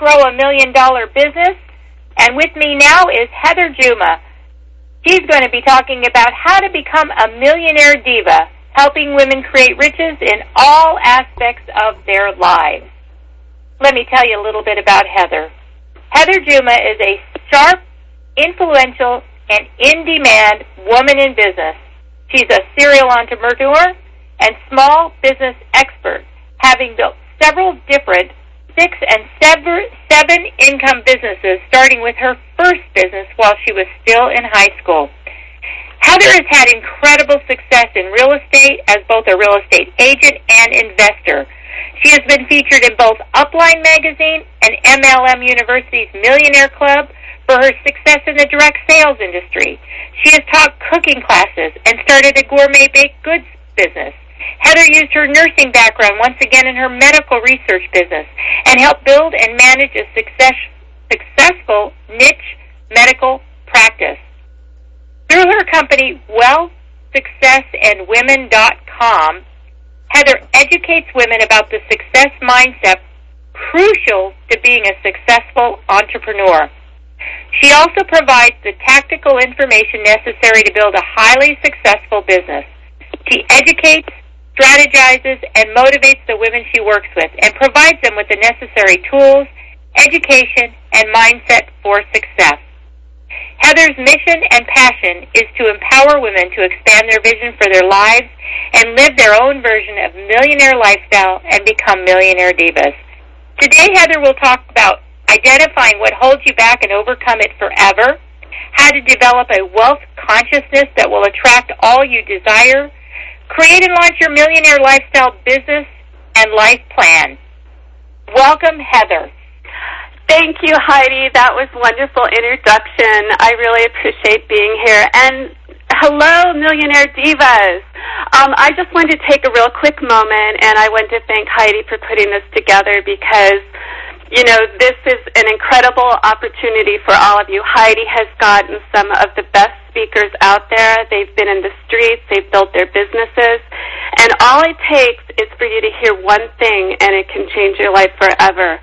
grow a million dollar business. And with me now is Heather Juma. She's going to be talking about how to become a millionaire diva, helping women create riches in all aspects of their lives. Let me tell you a little bit about Heather. Heather Juma is a sharp, influential, and in-demand woman in business. She's a serial entrepreneur and small business expert, having built several different six and seven, seven income businesses, starting with her first business while she was still in high school. Heather has had incredible success in real estate as both a real estate agent and investor. She has been featured in both Upline Magazine and MLM University's Millionaire Club for her success in the direct sales industry. She has taught cooking classes and started a gourmet baked goods business. Heather used her nursing background once again in her medical research business and helped build and manage a success, successful niche medical practice. Through her company, WealthSuccessAndWomen.com, Heather educates women about the success mindset crucial to being a successful entrepreneur. She also provides the tactical information necessary to build a highly successful business. She educates, strategizes, and motivates the women she works with and provides them with the necessary tools, education, and mindset for success. Heather's mission and passion is to empower women to expand their vision for their lives and live their own version of millionaire lifestyle and become millionaire divas. Today, Heather will talk about identifying what holds you back and overcome it forever, how to develop a wealth consciousness that will attract all you desire, Create and launch your millionaire lifestyle business and life plan. Welcome, Heather. Thank you, Heidi. That was wonderful introduction. I really appreciate being here. And hello, Millionaire Divas. Um, I just wanted to take a real quick moment, and I want to thank Heidi for putting this together because you know, this is an incredible opportunity for all of you. Heidi has gotten some of the best speakers out there. They've been in the streets, they've built their businesses, and all it takes is for you to hear one thing and it can change your life forever.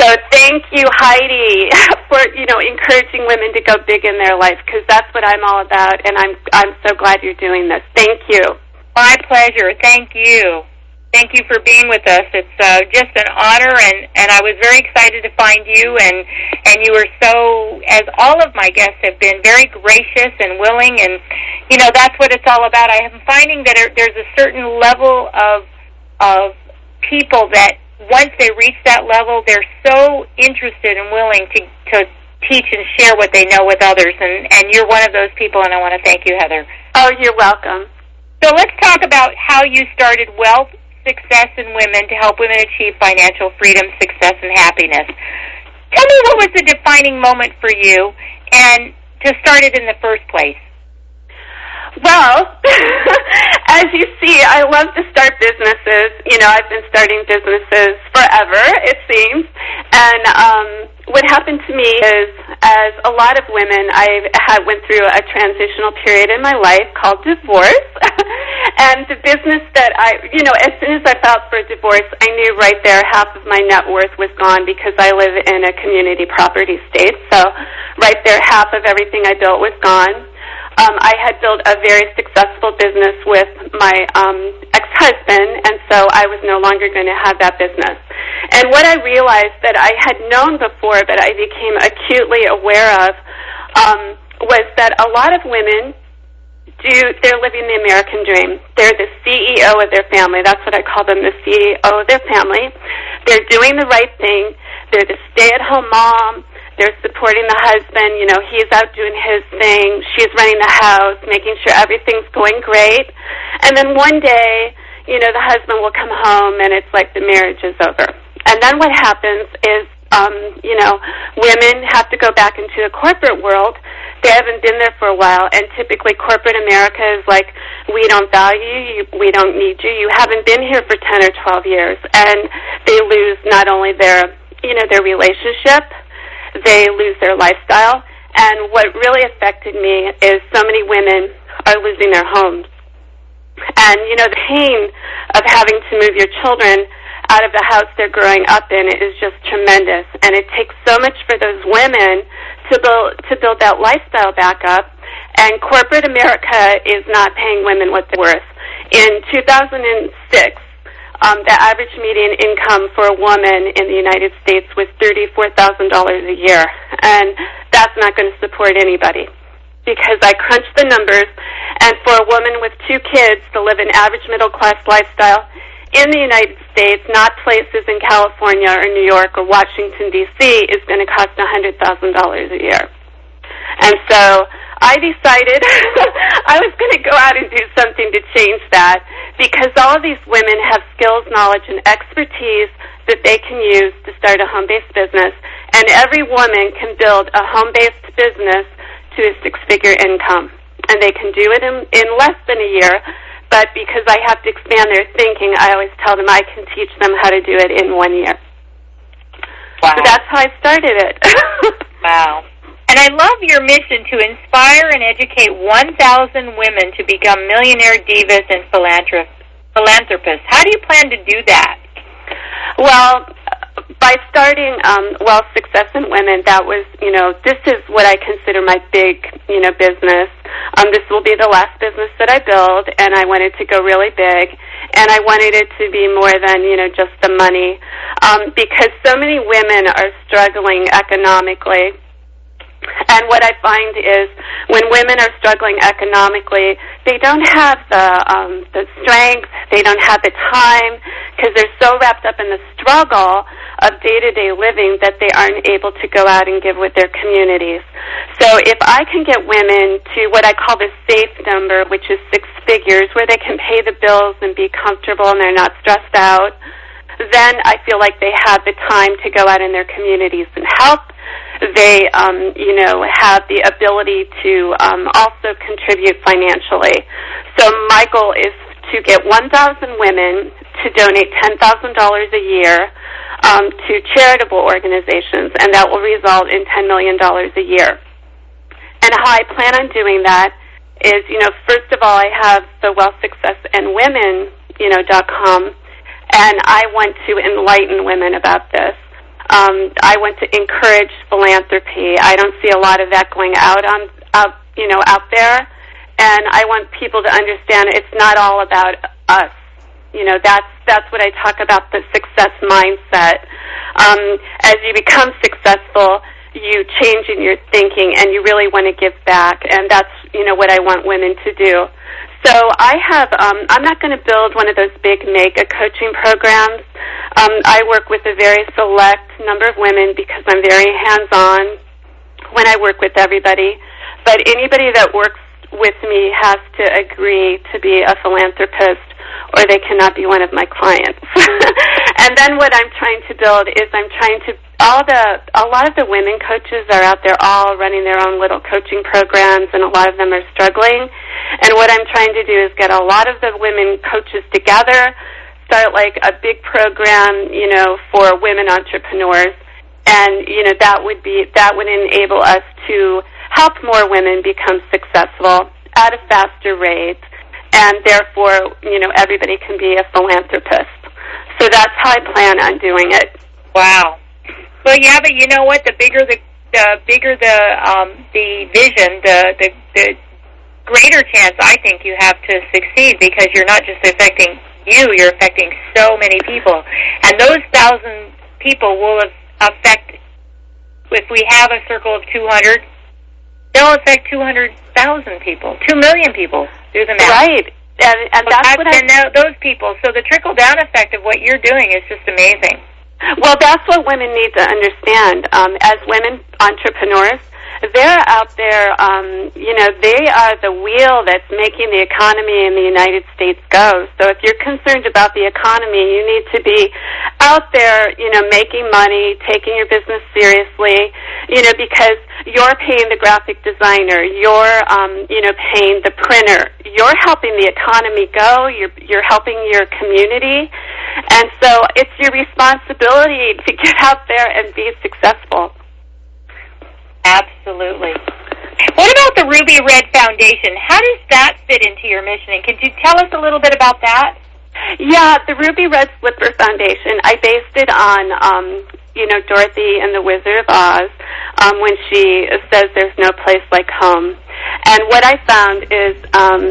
So thank you, Heidi, for, you know, encouraging women to go big in their life because that's what I'm all about and I'm I'm so glad you're doing this. Thank you. My pleasure. Thank you. Thank you for being with us. It's uh, just an honor, and, and I was very excited to find you. And and you were so, as all of my guests have been, very gracious and willing. And you know that's what it's all about. I am finding that there's a certain level of of people that once they reach that level, they're so interested and willing to to teach and share what they know with others. And and you're one of those people, and I want to thank you, Heather. Oh, you're welcome. So let's talk about how you started Wealth success and women to help women achieve financial freedom, success, and happiness. Tell me what was the defining moment for you and to start it in the first place? Well, as you see, I love to start businesses. You know, I've been starting businesses forever, it seems. And um, what happened to me is, as a lot of women, I had went through a transitional period in my life called divorce. and the business that I, you know, as soon as I filed for a divorce, I knew right there half of my net worth was gone because I live in a community property state. So right there, half of everything I built was gone um, I had built a very successful business with my um, ex-husband, and so I was no longer going to have that business. And what I realized that I had known before, but I became acutely aware of, um, was that a lot of women do they're living the American dream. They're the CEO of their family. That's what I call them, the CEO of their family. They're doing the right thing. They're the stay-at-home mom. They're supporting the husband. You know, he's out doing his thing. She's running the house, making sure everything's going great. And then one day, you know, the husband will come home and it's like the marriage is over. And then what happens is, um, you know, women have to go back into the corporate world. They haven't been there for a while, and typically corporate America is like, we don't value you, we don't need you, you haven't been here for 10 or 12 years. And they lose not only their, you know, their relationship, they lose their lifestyle. And what really affected me is so many women are losing their homes. And, you know, the pain of having to move your children out of the house they're growing up in is just tremendous. And it takes so much for those women to build to build that lifestyle back up. And corporate America is not paying women what they're worth. In 2006, um, Um, the average median income for a woman in the United States was $34,000 a year. And that's not going to support anybody because I crunched the numbers, and for a woman with two kids to live an average middle class lifestyle in the United States, not places in California or New York or Washington D.C., is going to cost $100,000 a year. And so I decided I was going to go out and do something to change that because all of these women have skills, knowledge, and expertise that they can use to start a home-based business. And every woman can build a home-based business to a six-figure income. And they can do it in, in less than a year, but because I have to expand their thinking, I always tell them I can teach them how to do it in one year. Wow. So that's how I started it. wow. And I love your mission to inspire and educate 1,000 women to become millionaire divas and philanthropists. How do you plan to do that? Well, by starting um, Wealth Success and Women, that was, you know, this is what I consider my big, you know, business. Um, this will be the last business that I build, and I wanted to go really big, and I wanted it to be more than, you know, just the money, um, because so many women are struggling economically and what I find is when women are struggling economically, they don't have the um, the strength, they don't have the time, because they're so wrapped up in the struggle of day to day living that they aren't able to go out and give with their communities. So if I can get women to what I call the safe number, which is six figures, where they can pay the bills and be comfortable and they're not stressed out, then I feel like they have the time to go out in their communities and help they, um, you know, have the ability to um, also contribute financially. So my goal is to get 1,000 women to donate $10,000 a year um, to charitable organizations, and that will result in $10 million a year. And how I plan on doing that is, you know, first of all, I have the Wealth Success and Women, you know, dot com, and I want to enlighten women about this. Um, I want to encourage philanthropy. I don't see a lot of that going out on, out, you know, out there, and I want people to understand it's not all about us. You know, that's that's what I talk about the success mindset. Um, as you become successful, you change in your thinking, and you really want to give back, and that's you know what I want women to do. So I have, um, I'm not going to build one of those big mega coaching programs. Um, I work with a very select number of women because I'm very hands-on when I work with everybody. But anybody that works with me has to agree to be a philanthropist or they cannot be one of my clients. and then what I'm trying to build is I'm trying to all the a lot of the women coaches are out there all running their own little coaching programs and a lot of them are struggling. And what i'm trying to do is get a lot of the women coaches together start like a big program you know for women entrepreneurs. And you know that would be that would enable us to help more women become successful at a faster rate. And therefore you know everybody can be a philanthropist. So that's how i plan on doing it. Wow well, yeah, but you know what? The bigger the the bigger the um, the vision, the, the the greater chance I think you have to succeed because you're not just affecting you, you're affecting so many people, and those thousand people will affect. If we have a circle of 200, they'll affect 200,000 people, 2 million people through the math. Right. And, and so that's what I, those people. So the trickle down effect of what you're doing is just amazing. Well, that's what women need to understand. Um, as women entrepreneurs, they're out there, um, you know, they are the wheel that's making the economy in the United States go. So if you're concerned about the economy, you need to be out there, you know, making money, taking your business seriously, you know, because you're paying the graphic designer, you're, um, you know, paying the printer, you're helping the economy go, you're, you're helping your community, and so it's your responsibility to get out there and be successful. Absolutely. What about the Ruby Red Foundation? How does that fit into your mission? And could you tell us a little bit about that? Yeah, the Ruby Red Slipper Foundation. I based it on, um, you know, Dorothy and the Wizard of Oz um, when she says there's no place like home. And what I found is, um,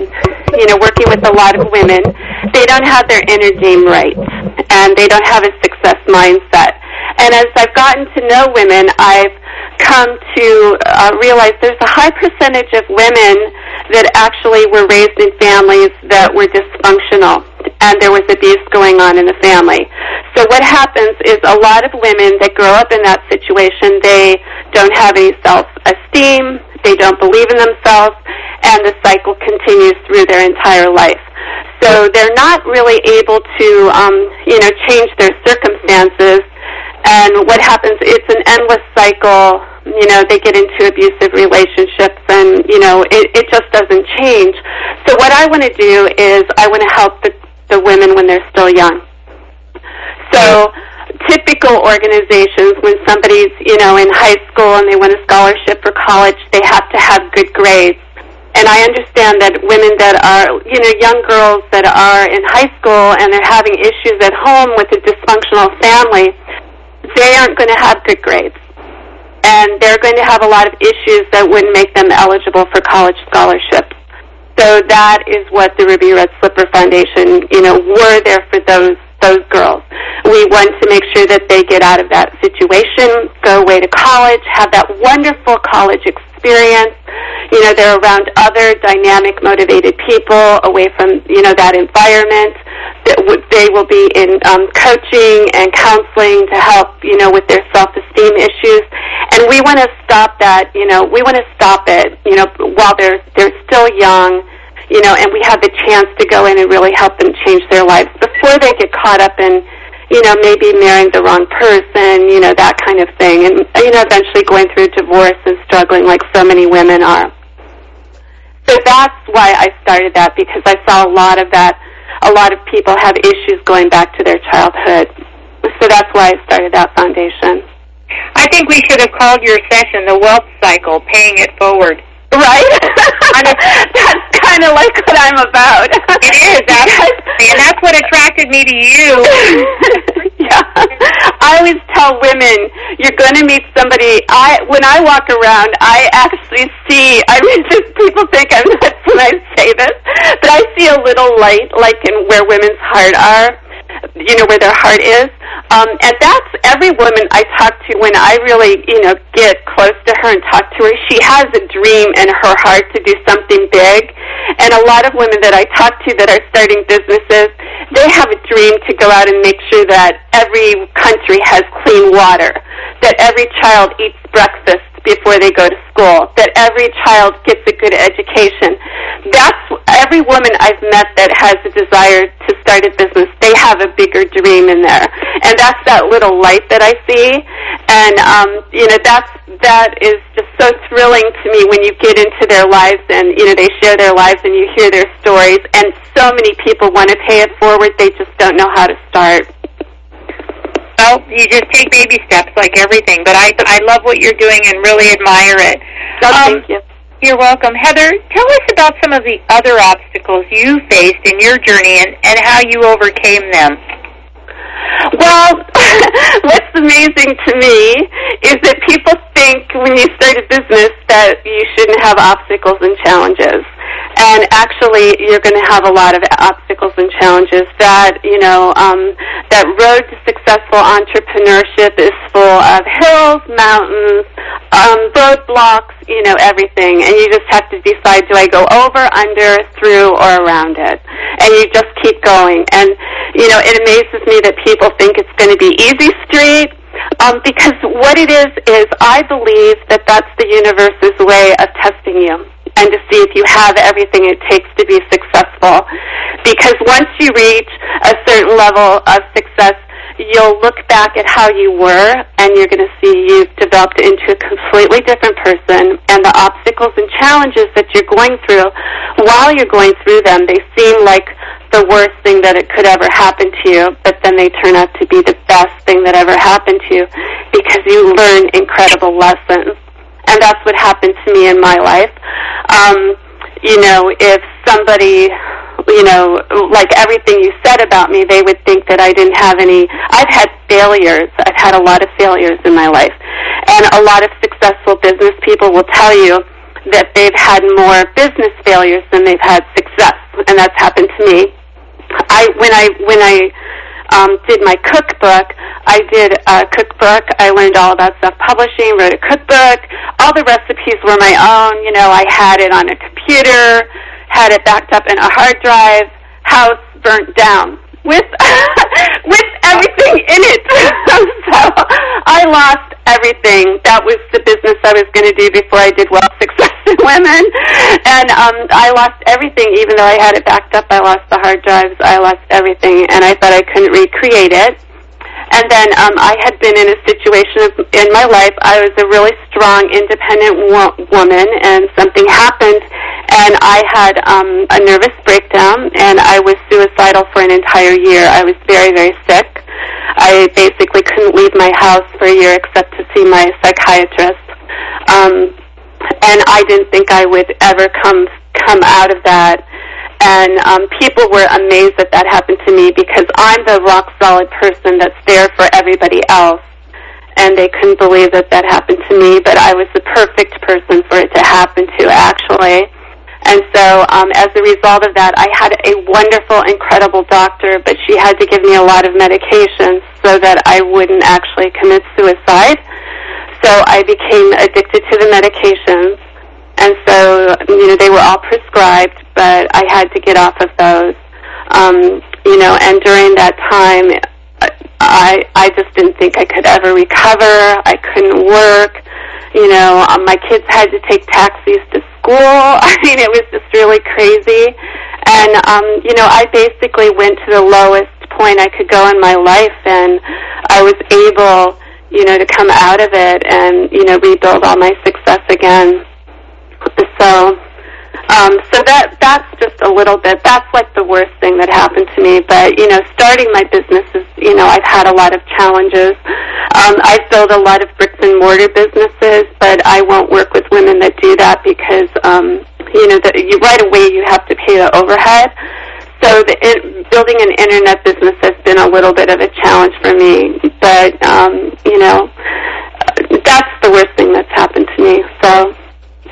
you know, working with a lot of women, they don't have their inner game right, and they don't have a success mindset. And as I've gotten to know women, I've come to uh, realize there's a high percentage of women that actually were raised in families that were dysfunctional and there was abuse going on in the family. So what happens is a lot of women that grow up in that situation, they don't have any self-esteem, they don't believe in themselves, and the cycle continues through their entire life. So they're not really able to, um, you know, change their circumstances. And what happens? It's an endless cycle. You know, they get into abusive relationships, and you know, it, it just doesn't change. So what I want to do is I want to help the the women when they're still young. So typical organizations, when somebody's, you know, in high school and they win a scholarship for college, they have to have good grades. And I understand that women that are, you know, young girls that are in high school and they're having issues at home with a dysfunctional family, they aren't going to have good grades. And they're going to have a lot of issues that wouldn't make them eligible for college scholarships. So that is what the Ruby Red Slipper Foundation, you know, were there for those those girls. We want to make sure that they get out of that situation, go away to college, have that wonderful college experience. You know, they're around other dynamic, motivated people, away from you know that environment. They will be in um, coaching and counseling to help you know with their self-esteem issues, and we want to stop that. You know, we want to stop it. You know, while they're they're still young you know, and we have the chance to go in and really help them change their lives before they get caught up in, you know, maybe marrying the wrong person, you know, that kind of thing, and you know, eventually going through divorce and struggling like so many women are. So that's why I started that because I saw a lot of that. A lot of people have issues going back to their childhood. So that's why I started that foundation. I think we should have called your session the wealth cycle, paying it forward. Right? that's kind of like what I'm about. It is, absolutely. and that's what attracted me to you. yeah. I always tell women, you're going to meet somebody. I When I walk around, I actually see, I mean, just people think I'm nuts when I say this, but I see a little light, like in where women's heart are you know, where their heart is. Um, and that's every woman I talk to when I really, you know, get close to her and talk to her. She has a dream in her heart to do something big. And a lot of women that I talk to that are starting businesses, they have a dream to go out and make sure that every country has clean water, that every child eats breakfast before they go to school, that every child gets a good education. That's every woman I've met that has a desire to start a business, they have a bigger dream in there. And that's that little light that I see. And um, you know, that's that is just so thrilling to me when you get into their lives and you know they share their lives and you hear their stories and so many people want to pay it forward they just don't know how to start well, you just take baby steps like everything. But I I love what you're doing and really admire it. Oh, um, thank you. You're welcome. Heather, tell us about some of the other obstacles you faced in your journey and, and how you overcame them. Well, what's amazing to me is that people think when you start a business that you shouldn't have obstacles and challenges and actually you're going to have a lot of obstacles and challenges that you know um, that road to successful entrepreneurship is full of hills mountains um, roadblocks you know everything. And you just have to decide do i go over under through or around it? And you just keep going. And you know it amazes me that people think it's going to be easy street um, because what it is is I believe that that's the universe's way of testing you and to see if you have everything it takes to be successful. Because once you reach a certain level of success, you'll look back at how you were and you're going to see you've developed into a completely different person and the obstacles and challenges that you're going through while you're going through them they seem like the worst thing that it could ever happen to you but then they turn out to be the best thing that ever happened to you because you learn incredible lessons and that's what happened to me in my life. Um, you know, if somebody you know, like everything you said about me, they would think that I didn't have any. I've had failures. I've had a lot of failures in my life. And a lot of successful business people will tell you that they've had more business failures than they've had success. And that's happened to me. I when I when I um, did my cookbook. I did a cookbook. I learned all about self-publishing, wrote a cookbook. All the recipes were my own. You know, I had it on a computer had it backed up in a hard drive, house burnt down with with everything in it. so I lost everything. That was the business I was going to do before I did Wealth Success Women, and um, I lost everything. Even though I had it backed up, I lost the hard drives. I lost everything, and I thought I couldn't recreate it. And then um, I had been in a situation of, in my life. I was a really strong, independent wo- woman, and something happened, and I had um, a nervous breakdown, and I was suicidal for an entire year. I was very, very sick. I basically couldn't leave my house for a year except to see my psychiatrist. Um, and I didn't think I would ever come come out of that and um, people were amazed that that happened to me because I'm the rock solid person that's there for everybody else. And they couldn't believe that that happened to me, but I was the perfect person for it to happen to, actually. And so, um, as a result of that, I had a wonderful, incredible doctor, but she had to give me a lot of medications so that I wouldn't actually commit suicide. So I became addicted to the medications and so you know they were all prescribed, but I had to get off of those. Um, you know, and during that time, I I just didn't think I could ever recover. I couldn't work. You know, um, my kids had to take taxis to school. I mean, it was just really crazy. And um, you know, I basically went to the lowest point I could go in my life, and I was able, you know, to come out of it and you know rebuild all my success again. So, um, so that that's just a little bit. That's like the worst thing that happened to me. But you know, starting my business is, you know, I've had a lot of challenges. Um, I've built a lot of bricks and mortar businesses, but I won't work with women that do that because, um, you know, that you right away you have to pay the overhead. So the in, building an internet business has been a little bit of a challenge for me, but um, you know, that's the worst thing that's happened to me. So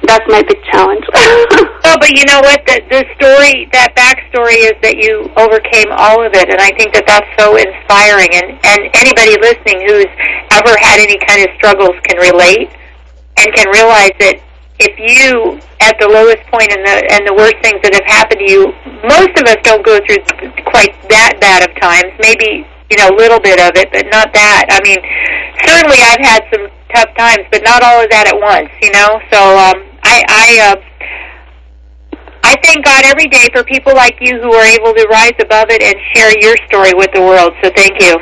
that's my big challenge. oh, but you know what? The, the story, that backstory is that you overcame all of it, and I think that that's so inspiring. And and anybody listening who's ever had any kind of struggles can relate and can realize that if you at the lowest point and the and the worst things that have happened to you, most of us don't go through quite that bad of times. Maybe you know a little bit of it, but not that. I mean, certainly I've had some tough times, but not all of that at once. You know, so um, I I uh, I thank God every day for people like you who are able to rise above it and share your story with the world. So thank you.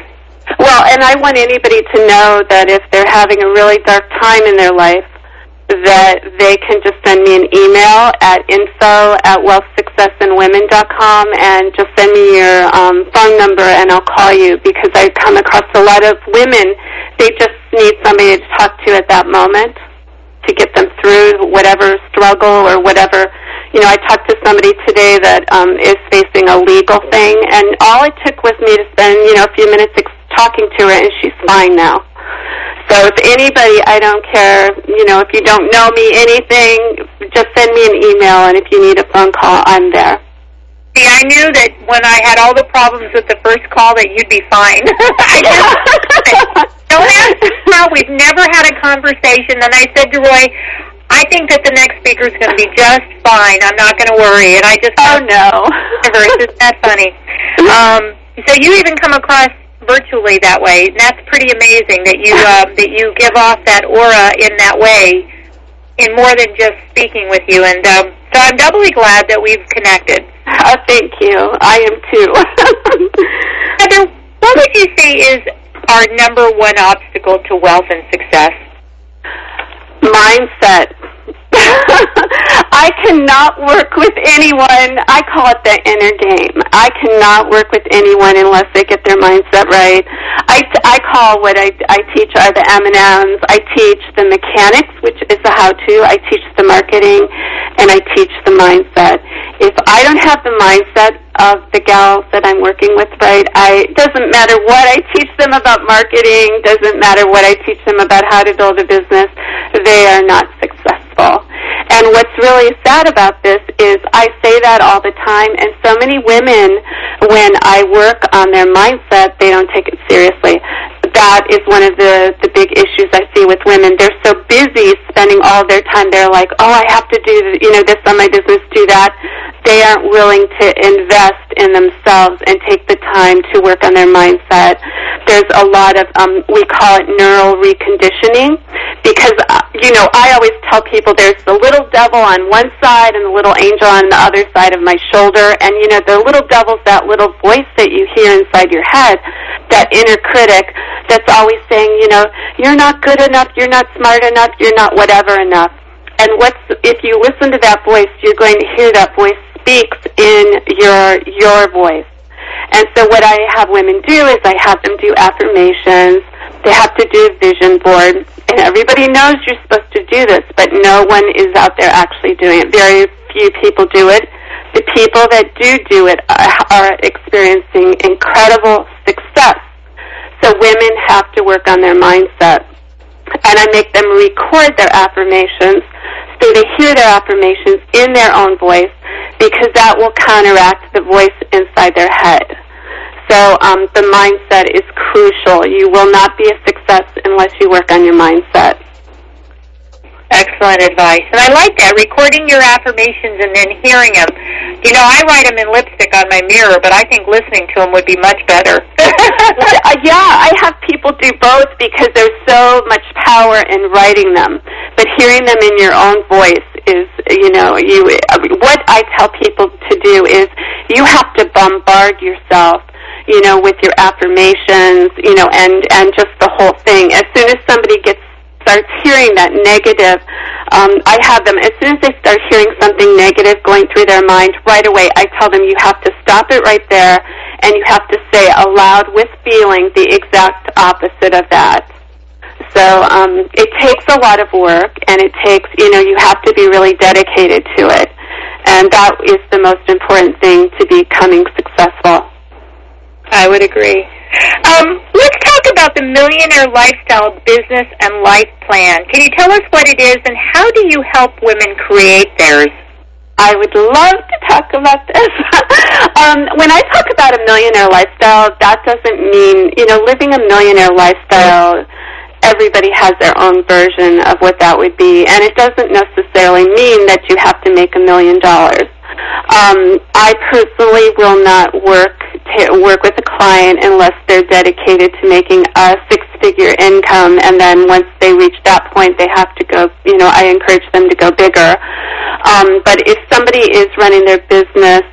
Well, and I want anybody to know that if they're having a really dark time in their life, that they can just send me an email at info at wealthsuccessandwomen.com and just send me your um, phone number and I'll call you because I come across a lot of women. They just need somebody to talk to at that moment to get them through whatever struggle or whatever. You know, I talked to somebody today that um, is facing a legal thing, and all it took was me to spend, you know, a few minutes ex- talking to her, and she's fine now. So if anybody, I don't care, you know, if you don't know me, anything, just send me an email, and if you need a phone call, I'm there. See, I knew that when I had all the problems with the first call that you'd be fine. I don't ask now. We've never had a conversation, and I said to Roy, I think that the next speaker is going to be just fine. I'm not going to worry. And I just oh no, isn't that funny? Um, so you even come across virtually that way, and that's pretty amazing that you uh, that you give off that aura in that way, in more than just speaking with you. And um, so I'm doubly glad that we've connected. Oh, thank you. I am too. Heather, what would you say is our number one obstacle to wealth and success? Mindset. I cannot work with anyone. I call it the inner game. I cannot work with anyone unless they get their mindset right. I, I call what I, I teach are the M&Ms. I teach the mechanics, which is the how-to. I teach the marketing, and I teach the mindset. If I don't have the mindset of the gals that I'm working with, right? I doesn't matter what I teach them about marketing, doesn't matter what I teach them about how to build a business, they are not successful. And what's really sad about this is I say that all the time and so many women when I work on their mindset, they don't take it seriously that is one of the the big issues I see with women. They're so busy spending all their time. They're like, oh, I have to do you know this on my business, do that. They aren't willing to invest in themselves and take the time to work on their mindset. There's a lot of um, we call it neural reconditioning because uh, you know I always tell people there's the little devil on one side and the little angel on the other side of my shoulder, and you know the little devil's that little voice that you hear inside your head, that inner critic that's always saying, you know, you're not good enough, you're not smart enough, you're not whatever enough. And what's if you listen to that voice, you're going to hear that voice speaks in your your voice. And so what I have women do is I have them do affirmations. They have to do vision board. And everybody knows you're supposed to do this, but no one is out there actually doing it. Very few people do it. The people that do do it are, are experiencing incredible success so women have to work on their mindset. And I make them record their affirmations they hear their affirmations in their own voice because that will counteract the voice inside their head. So um, the mindset is crucial. You will not be a success unless you work on your mindset. Excellent advice. And I like that, recording your affirmations and then hearing them. You know, I write them in lipstick on my mirror, but I think listening to them would be much better. uh, yeah, I have people do both because there's so much power in writing them. But hearing them in your own voice is, you know, you. what I tell people to do is you have to bombard yourself you know, with your affirmations, you know, and and just the whole thing. As soon as somebody gets starts hearing that negative, um, I have them, as soon as they start hearing something negative going through their mind, right away I tell them you have to stop it right there and you have to say aloud with feeling the exact opposite of that. So um, it takes a lot of work and it takes, you know, you have to be really dedicated to it. And that is the most important thing to becoming successful. I would agree. Um, let's talk about the Millionaire Lifestyle Business and Life Plan. Can you tell us what it is and how do you help women create theirs? I would love to talk about this. um, when I talk about a millionaire lifestyle, that doesn't mean, you know, living a millionaire lifestyle, everybody has their own version of what that would be, and it doesn't necessarily mean that you have to make a million dollars. Um, I personally will not work work with a client unless they're dedicated to making a six-figure income, and then once they reach that point, they have to go. You know, I encourage them to go bigger. Um, but if somebody is running their business,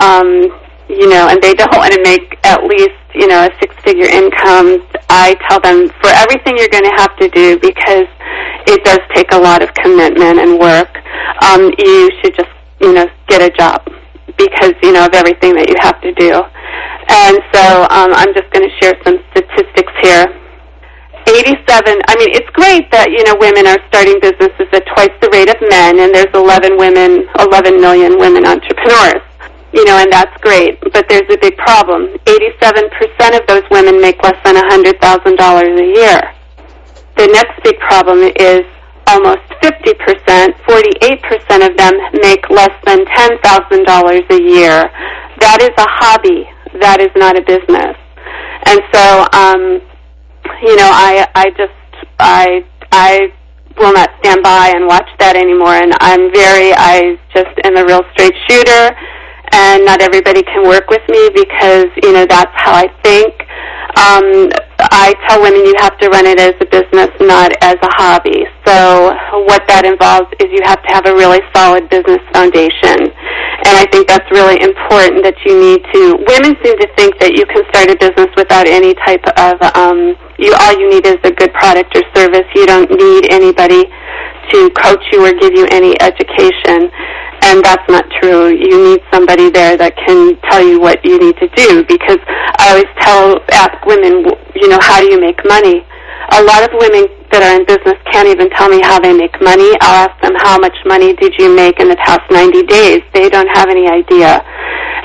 um, you know, and they don't want to make at least you know a six-figure income, I tell them for everything you're going to have to do because it does take a lot of commitment and work. Um, you should just you know get a job because you know of everything that you have to do. And so um, I'm just going to share some statistics here. 87. I mean, it's great that you know women are starting businesses at twice the rate of men, and there's 11 women, 11 million women entrepreneurs. You know, and that's great. But there's a big problem. 87% of those women make less than $100,000 a year. The next big problem is almost 50%, 48% of them make less than $10,000 a year. That is a hobby. That is not a business. And so, um, you know, I, I just, I, I will not stand by and watch that anymore. And I'm very, I just am a real straight shooter and not everybody can work with me because you know that's how I think. Um, I tell women you have to run it as a business, not as a hobby. So what that involves is you have to have a really solid business foundation, and I think that's really important. That you need to. Women seem to think that you can start a business without any type of. Um, you all you need is a good product or service. You don't need anybody to coach you or give you any education and that's not true. You need somebody there that can tell you what you need to do because I always tell, ask women, you know, how do you make money? A lot of women that are in business can't even tell me how they make money. I'll ask them, how much money did you make in the past 90 days? They don't have any idea.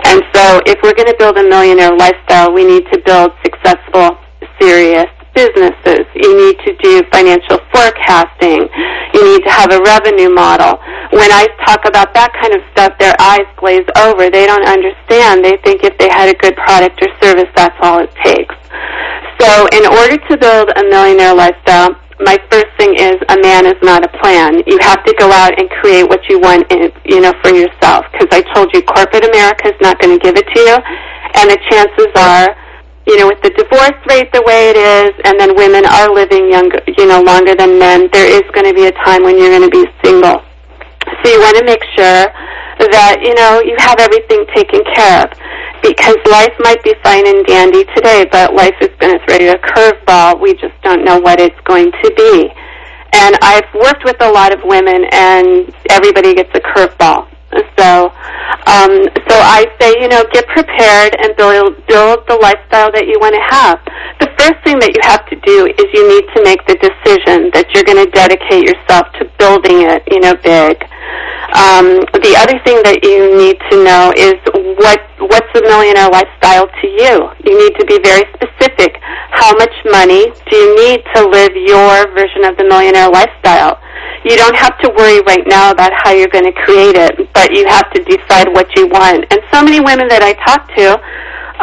And so if we're going to build a millionaire lifestyle, we need to build successful, serious businesses. You need to do financial forecasting. You need to have a revenue model. When I talk about that kind of stuff, their eyes glaze over. They don't understand. They think if they had a good product or service, that's all it takes. So in order to build a millionaire lifestyle, my first thing is a man is not a plan. You have to go out and create what you want, in, you know, for yourself. Because I told you, corporate America is not going to give it to you, and the chances are you know, with the divorce rate the way it is, and then women are living younger, you know, longer than men, there is going to be a time when you're going to be single. So you want to make sure that, you know, you have everything taken care of. Because life might be fine and dandy today, but life is going to throw you a curveball. We just don't know what it's going to be. And I've worked with a lot of women, and everybody gets a curveball. So, um, so I say, you know, get prepared and build build the lifestyle that you want to have. The first thing that you have to do is you need to make the decision that you're going to dedicate yourself to building it, you know, big. Um, the other thing that you need to know is what what's a millionaire lifestyle to you. You need to be very specific. How much money do you need to live your version of the millionaire lifestyle? You don't have to worry right now about how you're going to create it, but you have to decide what you want. And so many women that I talk to,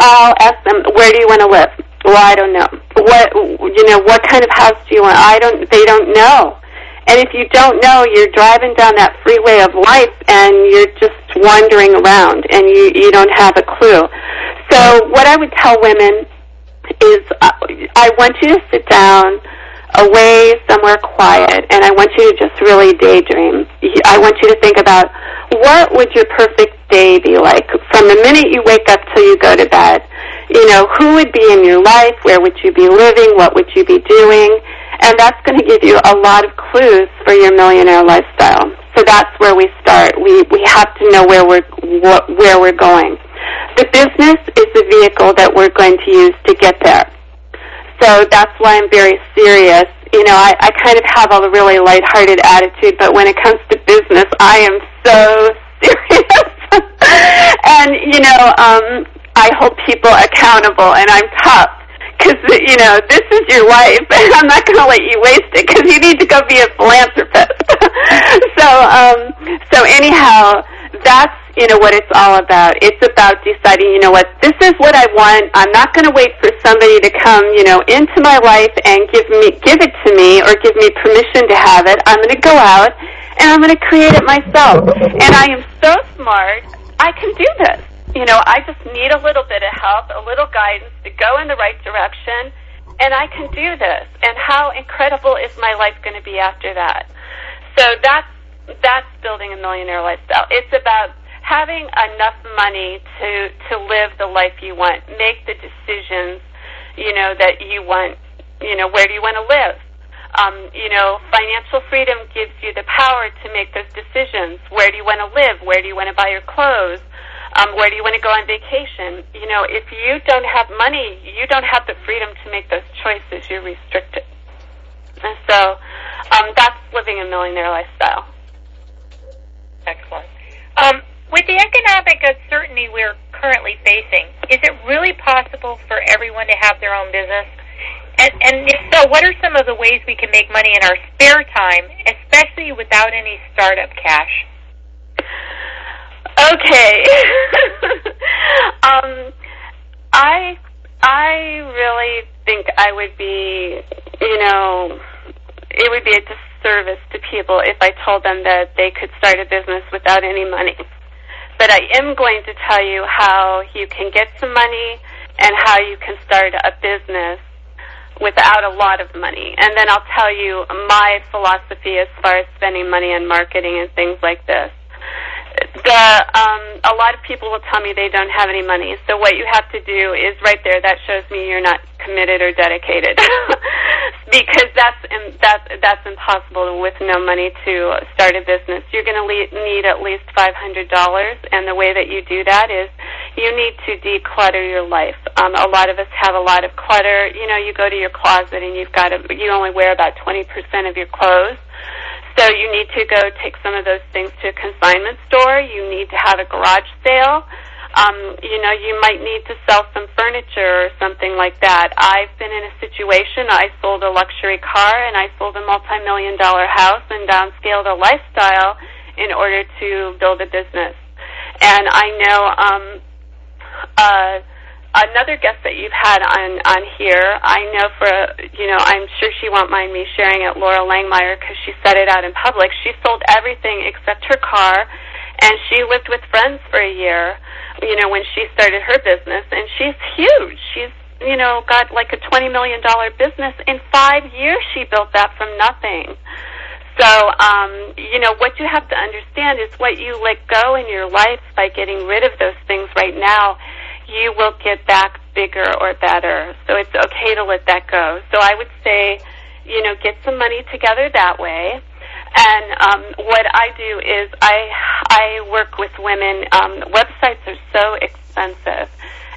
I'll ask them, "Where do you want to live?" Well, I don't know. What you know? What kind of house do you want? I don't. They don't know. And if you don't know, you're driving down that freeway of life and you're just wandering around and you, you don't have a clue. So what I would tell women is uh, I want you to sit down away somewhere quiet and I want you to just really daydream. I want you to think about what would your perfect day be like from the minute you wake up till you go to bed. You know, who would be in your life? Where would you be living? What would you be doing? And that's going to give you a lot of clues for your millionaire lifestyle. So that's where we start. We we have to know where we're what, where we're going. The business is the vehicle that we're going to use to get there. So that's why I'm very serious. You know, I, I kind of have a really lighthearted attitude, but when it comes to business, I am so serious. and you know, um, I hold people accountable, and I'm tough because you know this is your life, and I'm not going to let you waste it because you need to go be a philanthropist. so, um, so anyhow, that's you know what it's all about. It's about deciding, you know what, this is what I want. I'm not going to wait for somebody to come, you know, into my life and give me give it to me or give me permission to have it. I'm going to go out and I'm going to create it myself. And I am so smart. I can do this you know, I just need a little bit of help, a little guidance to go in the right direction, and I can do this. And how incredible is my life going to be after that? So that's that's building a millionaire lifestyle. It's about having enough money to to live the life you want, make the decisions, you know, that you want. You know, where do you want to live? Um, you know, financial freedom gives you the power to make those decisions. Where do you want to live? Where do you want to buy your clothes? Um, where do you want to go on vacation? You know, if you don't have money, you don't have the freedom to make those choices. You're restricted. And so um, that's living a millionaire lifestyle. Excellent. Um, with the economic uncertainty we're currently facing, is it really possible for everyone to have their own business? And, and if so, what are some of the ways we can make money in our spare time, especially without any startup cash? Okay. um, I I really think I would be, you know, it would be a disservice to people if I told them that they could start a business without any money. But I am going to tell you how you can get some money and how you can start a business without a lot of money. And then I'll tell you my philosophy as far as spending money on marketing and things like this the um, a lot of people will tell me they don't have any money. So what you have to do is right there. That shows me you're not committed or dedicated, because that's that's that's impossible with no money to start a business. You're going to le- need at least five hundred dollars, and the way that you do that is you need to declutter your life. Um, a lot of us have a lot of clutter. You know, you go to your closet and you've got a, you only wear about twenty percent of your clothes so you need to go take some of those things to a consignment store. You need to have a garage sale. um, you know, you might need to sell some furniture or something like that. I've been in a situation, I sold a luxury car and I sold a multi-million dollar house and downscaled a lifestyle in order to build a business. And I know, um, uh, another guest that you've had on on here, I know for you know I'm sure she won't mind me sharing it. Loral Langemeier because she said it out in public. She sold everything except her car, and she lived with friends for a year you know, when she started her business, and she's huge. She's, you know, got like a twenty million dollar business in five years. She built that from nothing. So, um, you know, what you have to understand is what you let go in your life by getting rid of those things right now, you will get back bigger or better. So it's okay to let that go. So I would say, you know, get some money together that way and um, what I do is I I work with women. Um, websites are so expensive,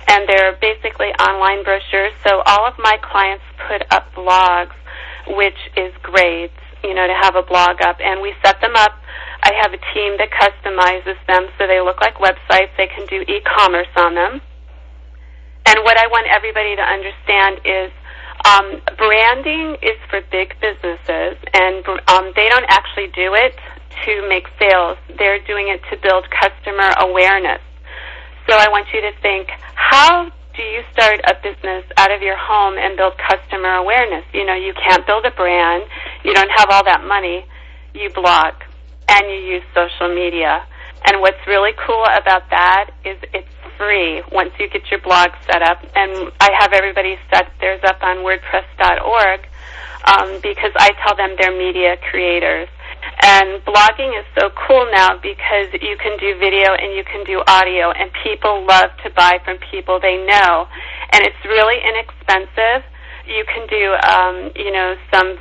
and they're basically online brochures. So all of my clients put up blogs, which is great. You know, to have a blog up, and we set them up. I have a team that customizes them so they look like websites. They can do e-commerce on them. And what I want everybody to understand is um, branding is for big businesses, and um, they don't actually do it to make sales. They're doing it to build customer awareness. So I want you to think, how do you start a business out of your home and build customer awareness? You know, you can't build a brand. You don't have all that money. You blog and you use social media. And what's really cool about that is it's free once you get your blog set up. And I have everybody set theirs up on WordPress.org um, because I tell them they're media creators. And blogging is so cool now because you can do video and you can do audio, and people love to buy from people they know. And it's really inexpensive. You can do, um, you know, some.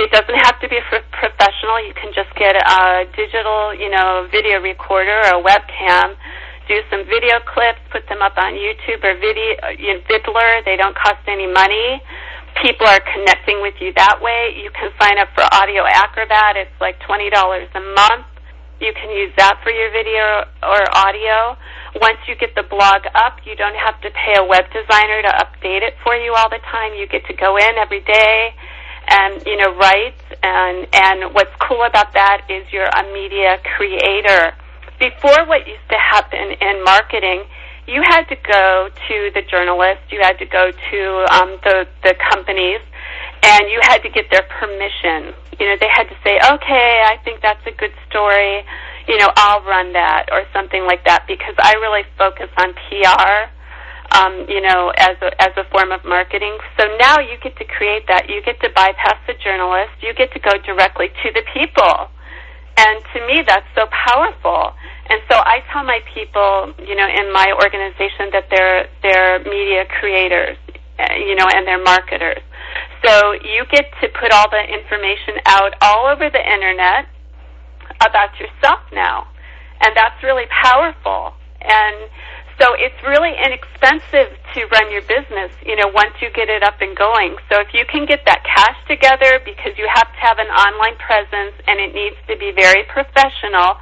It doesn't have to be for professional. You can just get a digital, you know, video recorder or a webcam do some video clips, put them up on YouTube or video, uh, you know, Viddler. They don't cost any money. People are connecting with you that way. You can sign up for Audio Acrobat. It's like $20 a month. You can use that for your video or audio. Once you get the blog up, you don't have to pay a web designer to update it for you all the time. You get to go in every day and you know write and and what's cool about that is you're a media creator before what used to happen in marketing, you had to go to the journalist, you had to go to um, the the companies, and you had to get their permission. You know, they had to say, "Okay, I think that's a good story. You know, I'll run that or something like that." Because I really focus on PR. Um, you know, as a, as a form of marketing. So now you get to create that. You get to bypass the journalist. You get to go directly to the people. And to me, that's so powerful. And so I tell my people, you know, in my organization that they're they're media creators, you know, and they're marketers. So you get to put all the information out all over the internet about yourself now. And that's really powerful. And so it's really inexpensive to run your business, you know, once you get it up and going. So if you can get that cash together because you have to have an online presence and it needs to be very professional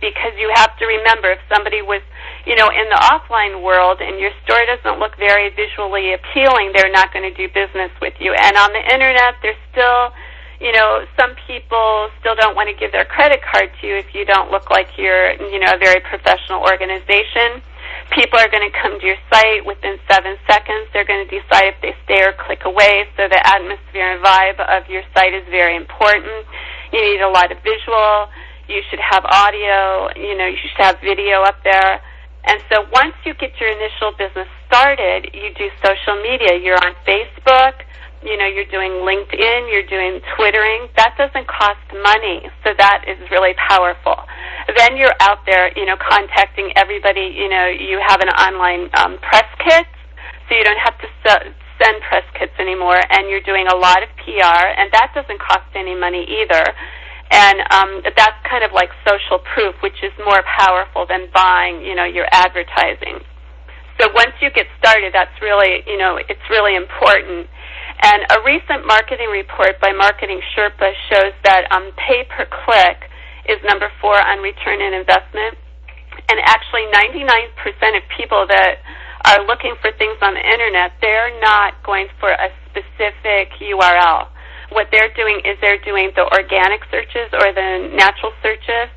because you have to remember if somebody was, you know, in the offline world and your store doesn't look very visually appealing, they're not going to do business with you. And on the internet, there's still you know, some people still don't want to give their credit card to you if you don't look like you're, you know, a very professional organization. People are going to come to your site within seven seconds. They're going to decide if they stay or click away. So the atmosphere and vibe of your site is very important. You need a lot of visual. You should have audio. You know, you should have video up there. And so once you get your initial business started, you do social media. You're on Facebook you know, you're doing LinkedIn, you're doing Twittering, that doesn't cost money. So that is really powerful. Then you're out there, you know, contacting everybody, you know, you have an online um, press kit, so you don't have to send press kits anymore, and you're doing a lot of PR, and that doesn't cost any money either. And um, that's kind of like social proof, which is more powerful than buying, you know, your advertising. So once you get started, that's really, you know, it's really important and a recent marketing report by Marketing Sherpa shows that um, pay per click is number four on return on investment. and actually 99% of people that are looking for things on the internet, they're not going for a specific URL. What they're doing is they're doing the organic searches or the natural searches,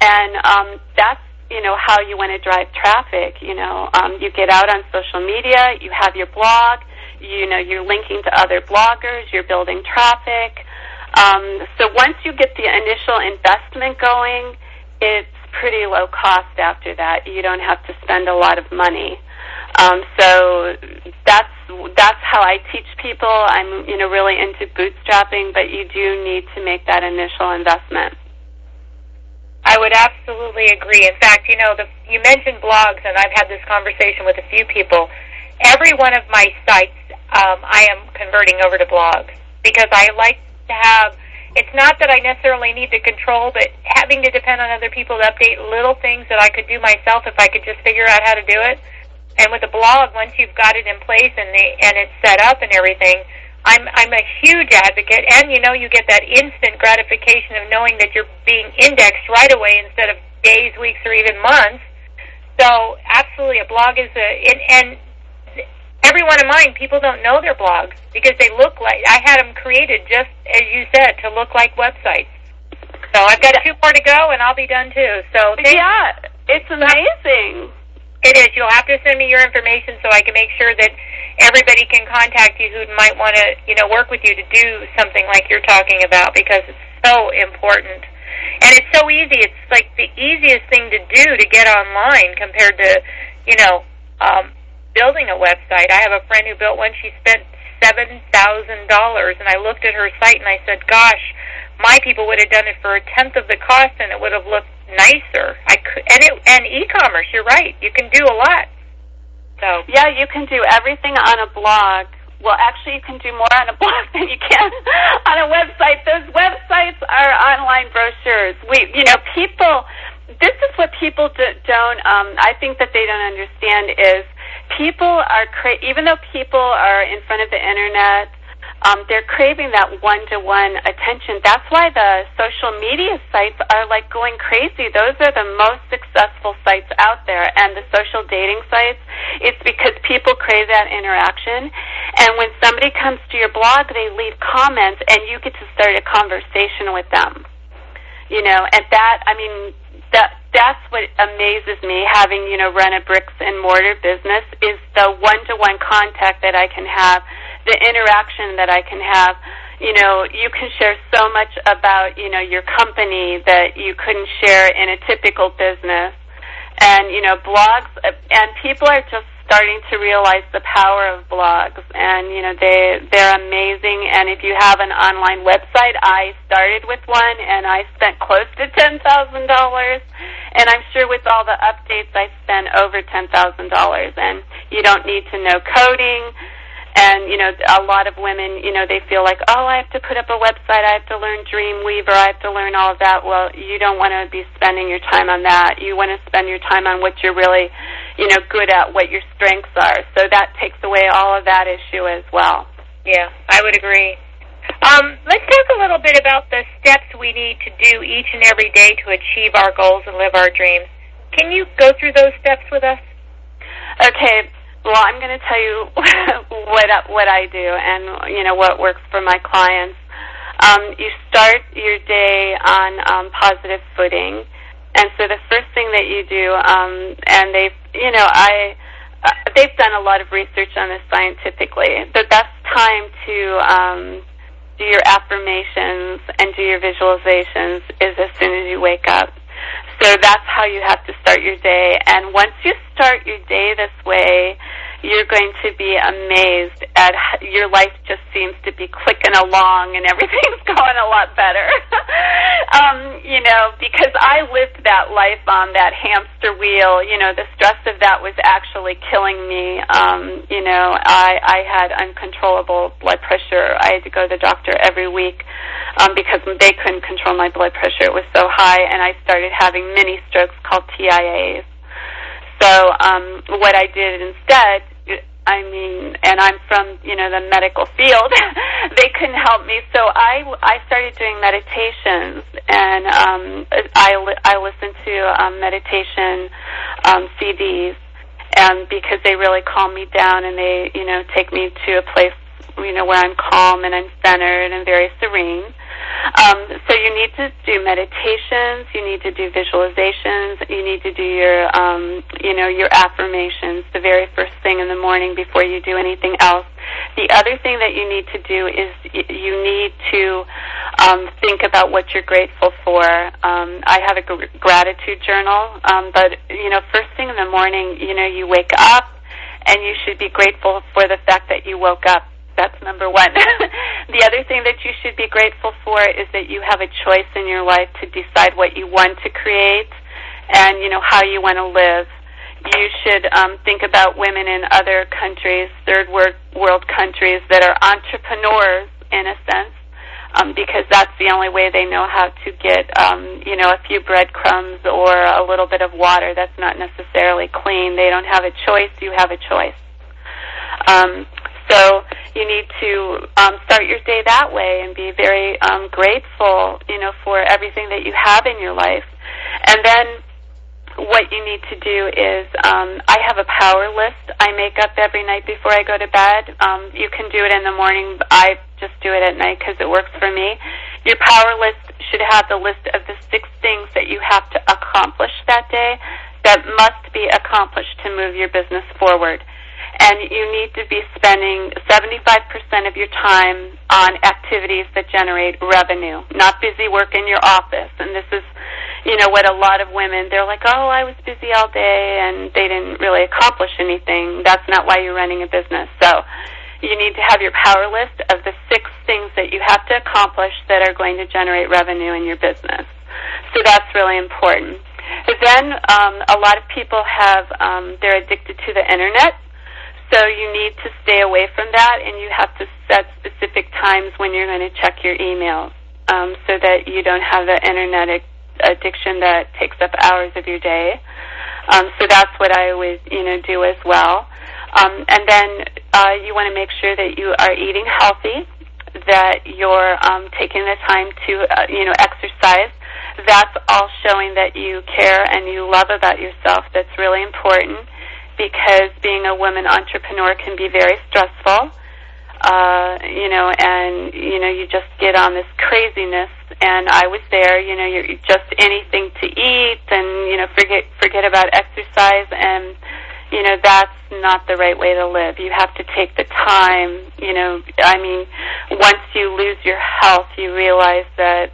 and um, that's you know how you want to drive traffic. You know, um, you get out on social media, you have your blog, you know, you're linking to other bloggers, you're building traffic. Um, so once you get the initial investment going, it's pretty low cost after that. You don't have to spend a lot of money. Um, so that's that's how I teach people. I'm you know really into bootstrapping, but you do need to make that initial investment. I would absolutely agree. In fact, you know, the, you mentioned blogs, and I've had this conversation with a few people. Every one of my sites, um, I am converting over to blogs because I like to have. It's not that I necessarily need to control, but having to depend on other people to update little things that I could do myself if I could just figure out how to do it and with a blog, once you've got it in place and the, and it's set up and everything, I'm I'm a huge advocate. And you know, you get that instant gratification of knowing that you're being indexed right away instead of days, weeks, or even months. So, absolutely, a blog is a and, and every one of mine, people don't know their blogs because they look like I had them created just as you said to look like websites. So I've got two more to go, and I'll be done too. So yeah, it's amazing. It is. You'll have to send me your information so I can make sure that everybody can contact you who might want to, you know, work with you to do something like you're talking about because it's so important. And it's so easy. It's like the easiest thing to do to get online compared to, you know, um, building a website. I have a friend who built one. She spent seven thousand dollars, and I looked at her site and I said, "Gosh, my people would have done it for a tenth of the cost, and it would have looked nicer. I could, and it and e-commerce. You're right. You can do a lot. So yeah, you can do everything on a blog. Well, actually, you can do more on a blog than you can on a website. Those websites are online brochures. We, you know, people. This is what people do, don't. Um, I think that they don't understand is people are cra- even though people are in front of the internet um, they're craving that one-to-one attention. That's why the social media sites are like going crazy. Those are the most successful sites out there, and the social dating sites. It's because people crave that interaction, and when somebody comes to your blog, they leave comments, and you get to start a conversation with them. You know, and that I mean that that's what amazes me having you know run a bricks and mortar business is the one to one contact that I can have the interaction that I can have. You know, you can share so much about, you know, your company that you couldn't share in a typical business. And, you know, blogs, uh, and people are just starting to realize the power of blogs. And you know they they're amazing. And if you have an online website I started with one and I spent close to ten thousand dollars. And I'm sure with all the updates I spent over ten thousand dollars. And you don't need to know coding. And you know a lot of women you know they feel like oh i have to put up a website. I have to learn dreamweaver. I have to learn all of that. Well you don't want to be spending your time on that. You want to spend your time on what you're really you know good at what your strengths are. So that takes away all of that issue as well. Yeah i would agree. Um, let's talk a little bit about the steps we need to do each and every day to achieve our goals and live our dreams. Can you go through those steps with us? Okay well, I'm going to tell you what what I do and you know what works for my clients. Um, you start your day on um, positive footing, and so the first thing that you do, um, and they've you know I uh, they've done a lot of research on this scientifically. The best time to um, do your affirmations and do your visualizations is as soon as you wake up. So that's how you have to start your day. And once you start your day this way, you're going to be amazed at your life just seems to be clicking along and everything's going a lot better. um, you know, because I lived that life on that hamster wheel, you know, the stress of that was actually killing me. Um, you know, I I had uncontrollable blood pressure. I had to go to the doctor every week um because they couldn't control my blood pressure. It was so high and I started having mini strokes called TIAs. So um, what I did instead I mean, and I'm from you know the medical field. they couldn't help me, so I I started doing meditations, and um, I I listened to um, meditation um, CDs, and because they really calm me down and they you know take me to a place you know where I'm calm and I'm centered and very serene. Um, so you need to do meditations, you need to do visualizations, you need to do your, um, you know, your affirmations the very first thing in the morning before you do anything else. The other thing that you need to do is you need to um, think about what you're grateful for. Um, I have a gr- gratitude journal, um, but you know, first thing in the morning, you know, you wake up and you should be grateful for the fact that you woke up that's number one. the other thing that you should be grateful for is that you have a choice in your life to decide what you want to create and, you know, how you want to live. You should um, think about women in other countries, third world world countries, that are entrepreneurs in a sense, um, because that's the only way they know how to get, um, you know, a few breadcrumbs or a little bit of water that's not necessarily clean. They don't have a choice. You have a choice. Um, so you need to um, start your day that way and be very um, grateful, you know, for everything that you have in your life. And then what you need to do is um, I have a power list I make up every night before I go to bed. Um, you can do it in the morning. I just do it at night because it works for me. Your power list should have the list of the six things that you have to accomplish that day that must be accomplished to move your business forward and you need to be spending 75% of your time on activities that generate revenue, not busy work in your office. And this is, you know, what a lot of women, they're like, oh, I was busy all day and they didn't really accomplish anything. That's not why you're running a business. So you need to have your power list of the six things that you have to accomplish that are going to generate revenue in your business. So that's really important. Then um, a lot of people have um, they're addicted to the internet, so you need to stay away from that, and you have to set specific times when you're going to check your emails, um, so that you don't have the internet addiction that takes up hours of your day. Um, so that's what I always, you know, do as well. Um, and then uh, you want to make sure that you are eating healthy, that you're um, taking the time to, uh, you know, exercise. That's all showing that you care and you love about yourself. That's really important because being a woman entrepreneur can be very stressful. Uh, you know, and you know, you just get on this craziness. And I was there. You know, you're just anything to eat, and you know, forget forget about exercise, and you know, that's not the right way to live. You have to take the time. You know, I mean, once you lose your health, you realize that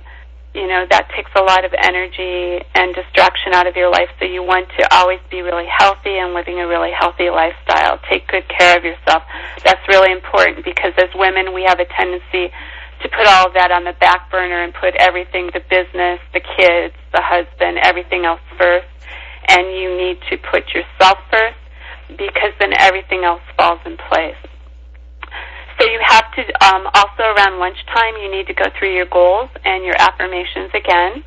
you know that takes a lot of energy and distraction out of your life. So you want to always be really healthy and living a really healthy lifestyle. Take good care of yourself. That's really important because as women we have a tendency to put all of that on the back burner and put everything the business the kids the husband everything else first. And you need to put yourself first because then everything else falls in place so you have to um, also around lunchtime you need to go through your goals and your affirmations again.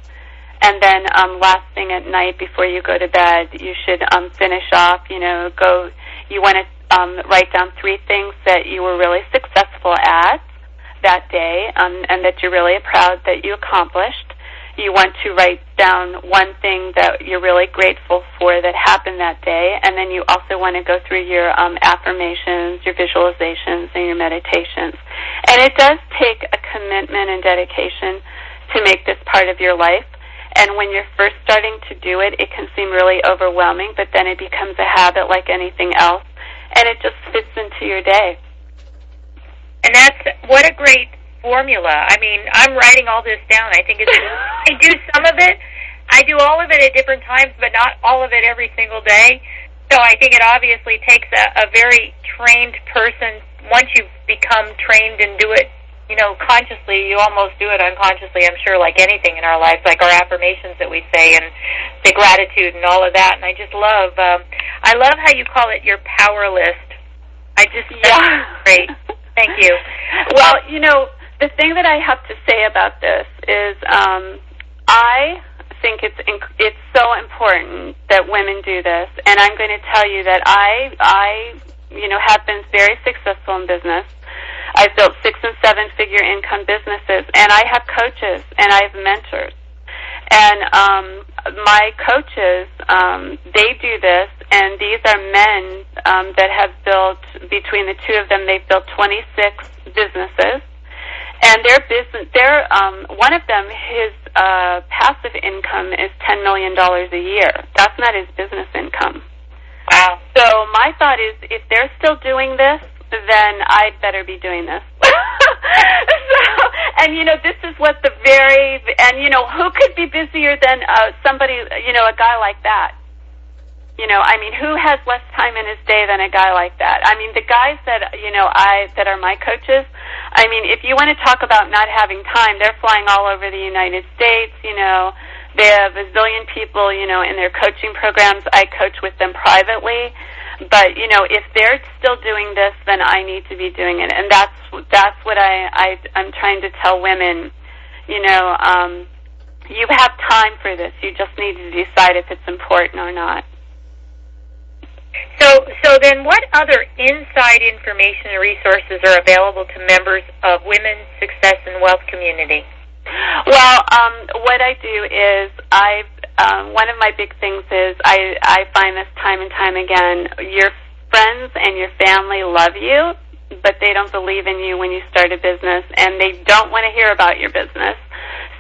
And then um, last thing at night before you go to bed, you should um, finish off. You know, go. You want to um, write down three things that you were really successful at that day, um, and that you're really proud that you accomplished you want to write down one thing that you're really grateful for that happened that day, and then you also want to go through your um, affirmations, your visualizations, and your meditations. And it does take a commitment and dedication to make this part of your life. And when you're first starting to do it, it can seem really overwhelming, but then it becomes a habit like anything else, and it just fits into your day. And that's what a great formula. I mean, I'm writing all this down. I think it's I do some of it. I do all of it at different times, but not all of it every single day. So I think it obviously takes a, a very trained person. Once you become trained and do it, you know, consciously, you almost do it unconsciously. I'm sure, like anything in our lives, like our affirmations that we say and the gratitude and all of that. And I just love, um, I love how you call it your power list. I just yeah, great. Thank you. Well, you know, the thing that I have to say about this is um, I think it's inc- it's so important that women do this, and I'm going to tell you that I I you know, have been very successful in business. I've built six and seven figure income businesses, and I have coaches and I have mentors. And um, my coaches, um, they do this, and these are men um, that have built between the two of them. They've built 26 businesses, and their business, their um, one of them, his uh, passive income is ten million dollars a year. That's not his business income. Wow. So my thought is, if they're still doing this, then I'd better be doing this. so, and you know, this is what the very, and you know, who could be busier than uh, somebody, you know, a guy like that? You know, I mean, who has less time in his day than a guy like that? I mean, the guys that, you know, I, that are my coaches, I mean, if you want to talk about not having time, they're flying all over the United States, you know, they have a zillion people, you know, in their coaching programs. I coach with them privately. But you know if they're still doing this then i need to be doing it. And that's that's what i i i'm trying to tell women you know um you have time for this. You just need to decide if it's important or not so so then what other inside information and resources are available to members of women's success and wealth community well um what i do is i've um, one of my big things is I, I find this time and time again. Your friends and your family love you, but they don't believe in you when you start a business, and they don't want to hear about your business.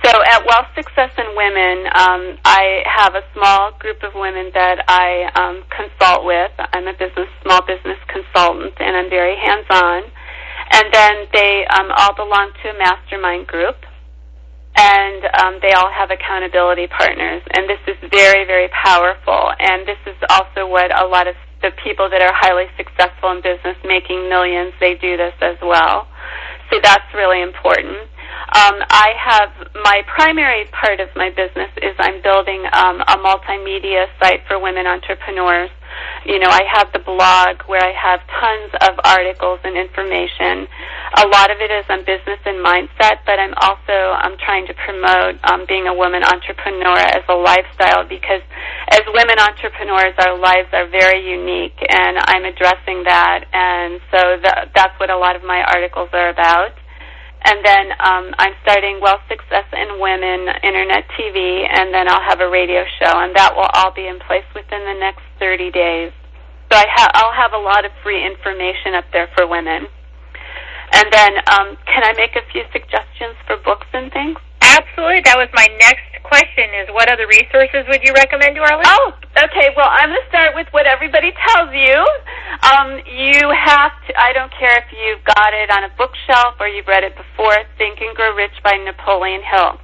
So at Wealth Success and Women, um, I have a small group of women that I um, consult with. I'm a business small business consultant, and I'm very hands-on. And then they um, all belong to a mastermind group and um, they all have accountability partners. And this is very, very powerful. And this is also what a lot of the people that are highly successful in business, making millions, they do this as well. So that's really important. Um, I have my primary part of my business is I'm building um, a multimedia site for women entrepreneurs you know, I have the blog where I have tons of articles and information. A lot of it is on business and mindset, but I'm also I'm trying to promote um, being a woman entrepreneur as a lifestyle because as women entrepreneurs, our lives are very unique, and I'm addressing that, and so th- that's what a lot of my articles are about. And then um, I'm starting Wealth Success and Women Internet TV, and then I'll have a radio show, and that will all be in place within the next 30 days. So I ha- I'll have a lot of free information up there for women. And then, um, can I make a few suggestions for books and things? Absolutely. That was my next question is what other resources would you recommend to our listeners? Oh, okay. Well, I'm going to start with what everybody tells you. Um, you have to, I don't care if you've got it on a bookshelf or you've read it before, Think and Grow Rich by Napoleon Hill.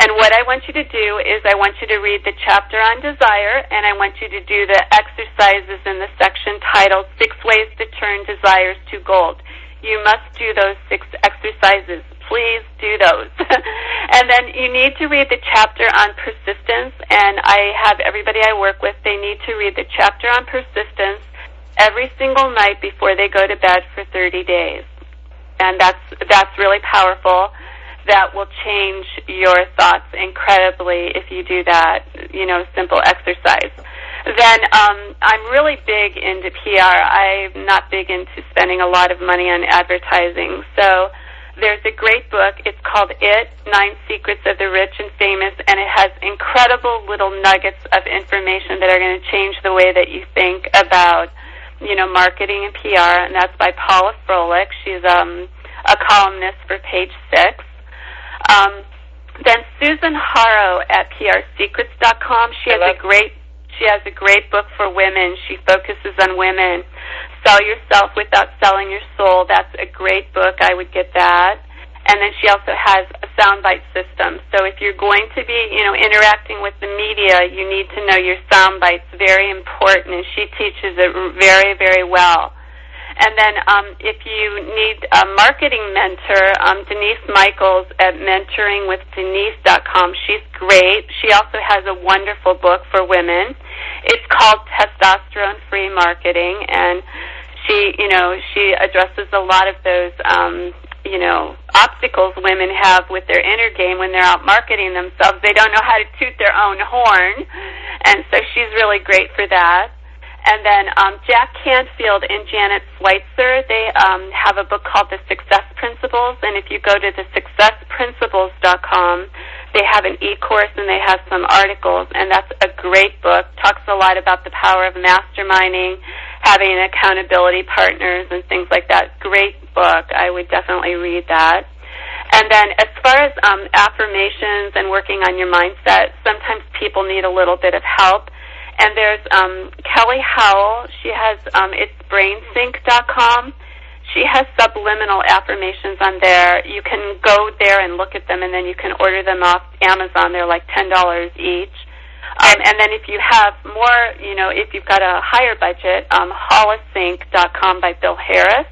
And what I want you to do is I want you to read the chapter on desire and I want you to do the exercises in the section titled Six Ways to Turn Desires to Gold. You must do those six exercises please do those. and then you need to read the chapter on persistence, and I have everybody I work with, they need to read the chapter on persistence every single night before they go to bed for 30 days. And that's, that's really powerful. That will change your thoughts incredibly if you do that, you know, simple exercise. Then um, I'm really big into PR. I'm not big into spending a lot of money on advertising. So there's a great book. It's called It Nine Secrets of the Rich and Famous, and it has incredible little nuggets of information that are going to change the way that you think about, you know, marketing and PR. And that's by Paula Froelich. She's um, a columnist for Page Six. Um, then Susan Harrow at PRSecrets.com. She has a great she has a great book for women. She focuses on women. Sell Yourself Without Selling Your Soul. That's a great book. I would get that. And then she also has a soundbite system. So if you're going to be, you know, interacting with the media, you need to know your soundbites. Very important, and she teaches it very, very well. And then um, if you need a marketing mentor, um, Denise Michaels at mentoringwithdenise.com. She's great. She also has a wonderful book for women. It's called Testosterone Free Marketing, and she, you know, she addresses a lot of those, um, you know, obstacles women have with their inner game when they're out marketing themselves. They don't know how to toot their own horn, and so she's really great for that. And then um, Jack Canfield and Janet Switzer, they um, have a book called The Success Principles. And if you go to the successprinciples.com, they have an e-course and they have some articles. And that's a great book. Talks a lot about the power of masterminding, having accountability partners, and things like that. Great book. I would definitely read that. And then as far as um, affirmations and working on your mindset, sometimes people need a little bit of help. And there's um, Kelly Howell. She has um, it's brainsync.com. She has subliminal affirmations on there. You can go there and look at them, and then you can order them off Amazon. They're like ten dollars each. Um, and then if you have more, you know, if you've got a higher budget, um, holosync.com by Bill Harris.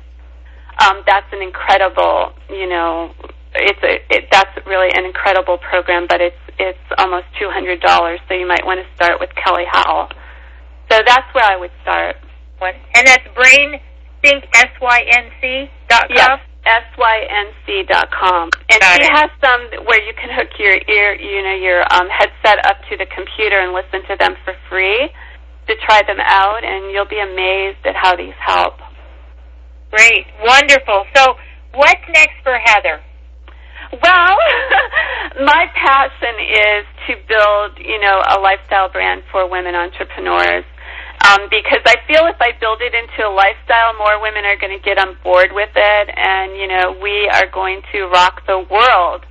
Um, that's an incredible, you know, it's a it, that's really an incredible program, but it's it's almost two hundred dollars. So you might want to start with Kelly Howell. So that's where I would start. What? And that's Brain Sync S Y N C dot com. Yes, S Y N C dot com. And Got she it. has some where you can hook your ear, you know, your um, headset up to the computer and listen to them for free to try them out, and you'll be amazed at how these help. Great, wonderful. So, what's next for Heather? Well, my passion is to build, you know, a lifestyle brand for women entrepreneurs. Um, because I feel if I build it into a lifestyle, more women are going to get on board with it, and you know, we are going to rock the world.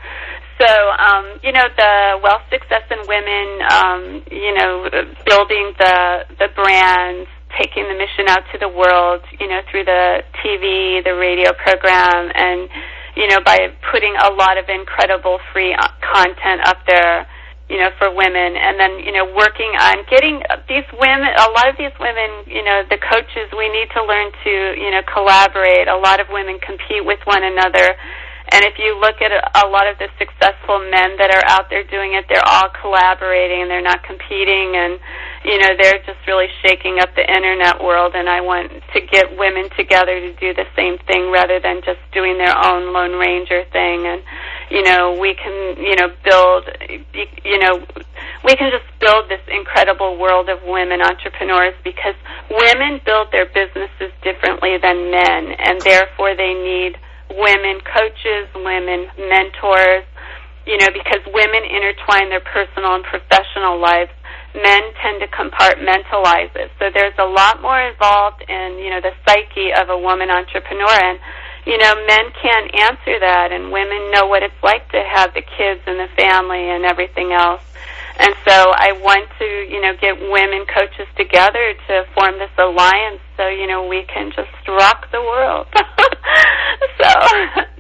So, um, you know, the wealth, success, and women, um, you know, building the the brands, taking the mission out to the world, you know, through the TV, the radio program, and you know, by putting a lot of incredible free uh, content up there, you know, for women, and then you know, working on getting these women. A lot of these women, you know, the coaches, we need to learn to, you know, collaborate. A lot of women compete with one another. And if you look at a lot of the successful men that are out there doing it, they're all collaborating and they're not competing. And you know, they're just really shaking up the internet world. And I want to get women together to do the same thing rather than just doing their own Lone Ranger thing. And you know, we can, you know, build you know, we can just build this incredible world of women entrepreneurs because women build their businesses differently than men. And therefore they need women coaches, women mentors, you know, because women intertwine their personal and professional lives. Men tend to compartmentalize it. So there's a lot more involved in, you know, the psyche of a woman entrepreneur and you know, men can't answer that and women know what it's like to have the kids and the family and everything else. And so I want to, you know, get women coaches together to form this alliance so, you know, we can just rock the world. so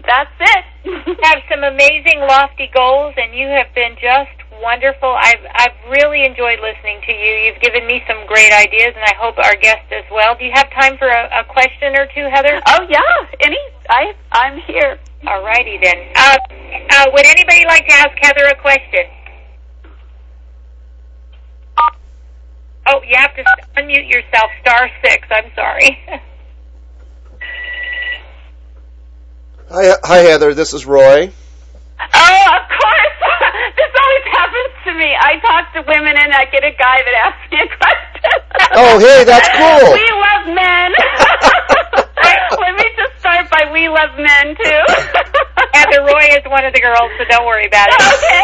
that's it. You have some amazing lofty goals and you have been just wonderful. I've I've really enjoyed listening to you. You've given me some great ideas and I hope our guests as well. Do you have time for a, a question or two, Heather? Oh yeah, any I I'm here. All righty then. Uh, uh, would anybody like to ask Heather a question? Oh, you have to unmute yourself. Star six. I'm sorry. Hi, hi, Heather. This is Roy. Oh, of course. this always happens to me. I talk to women and I get a guy that asks me a question. Oh, hey, that's cool. We love men. Let me just start by we love men too. Heather Roy is one of the girls, so don't worry about it. Okay.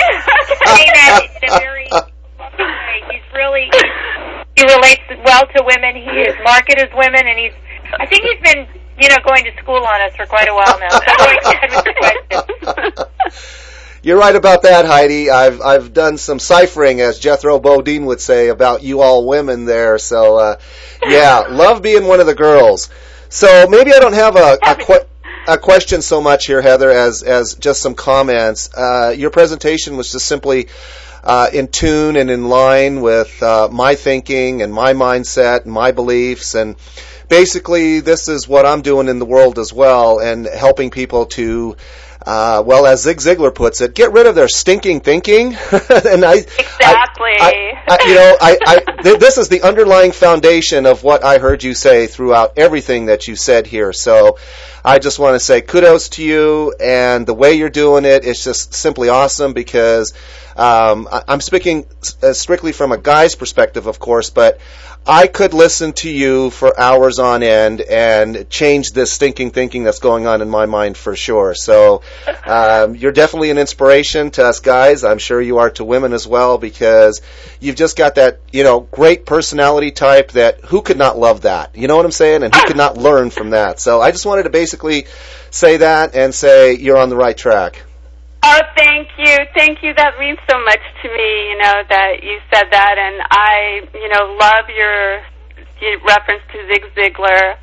Saying that in a very loving way. He's really he relates well to women. He is marketed as women, and he's. I think he's been you know going to school on us for quite a while now. So go ahead with your question. You're right about that, Heidi. I've I've done some ciphering, as Jethro Bodine would say, about you all women there. So, uh, yeah, love being one of the girls. So maybe I don't have a a, que- a question so much here, Heather, as as just some comments. Uh, your presentation was just simply. Uh, in tune and in line with uh, my thinking and my mindset and my beliefs. And basically this is what I'm doing in the world as well and helping people to uh, well, as Zig Ziglar puts it, get rid of their stinking thinking. and I, Exactly. I, I, you know, I, I th- this is the underlying foundation of what I heard you say throughout everything that you said here. So, I just want to say kudos to you and the way you're doing it. it is just simply awesome because Um, I, I'm speaking uh, strictly from a guy's perspective, of course, but I could listen to you for hours on end and change this stinking thinking that's going on in my mind for sure. So um, you're definitely an inspiration to us guys. I'm sure you are to women as well because you've just got that you know great personality type that who could not love that. You know what I'm saying? And who could not learn from that? So I just wanted to basically say that and say you're on the right track. Oh, thank you, thank you. That means so much to me. You know that you said that, and I, you know, love your, your reference to Zig Ziglar.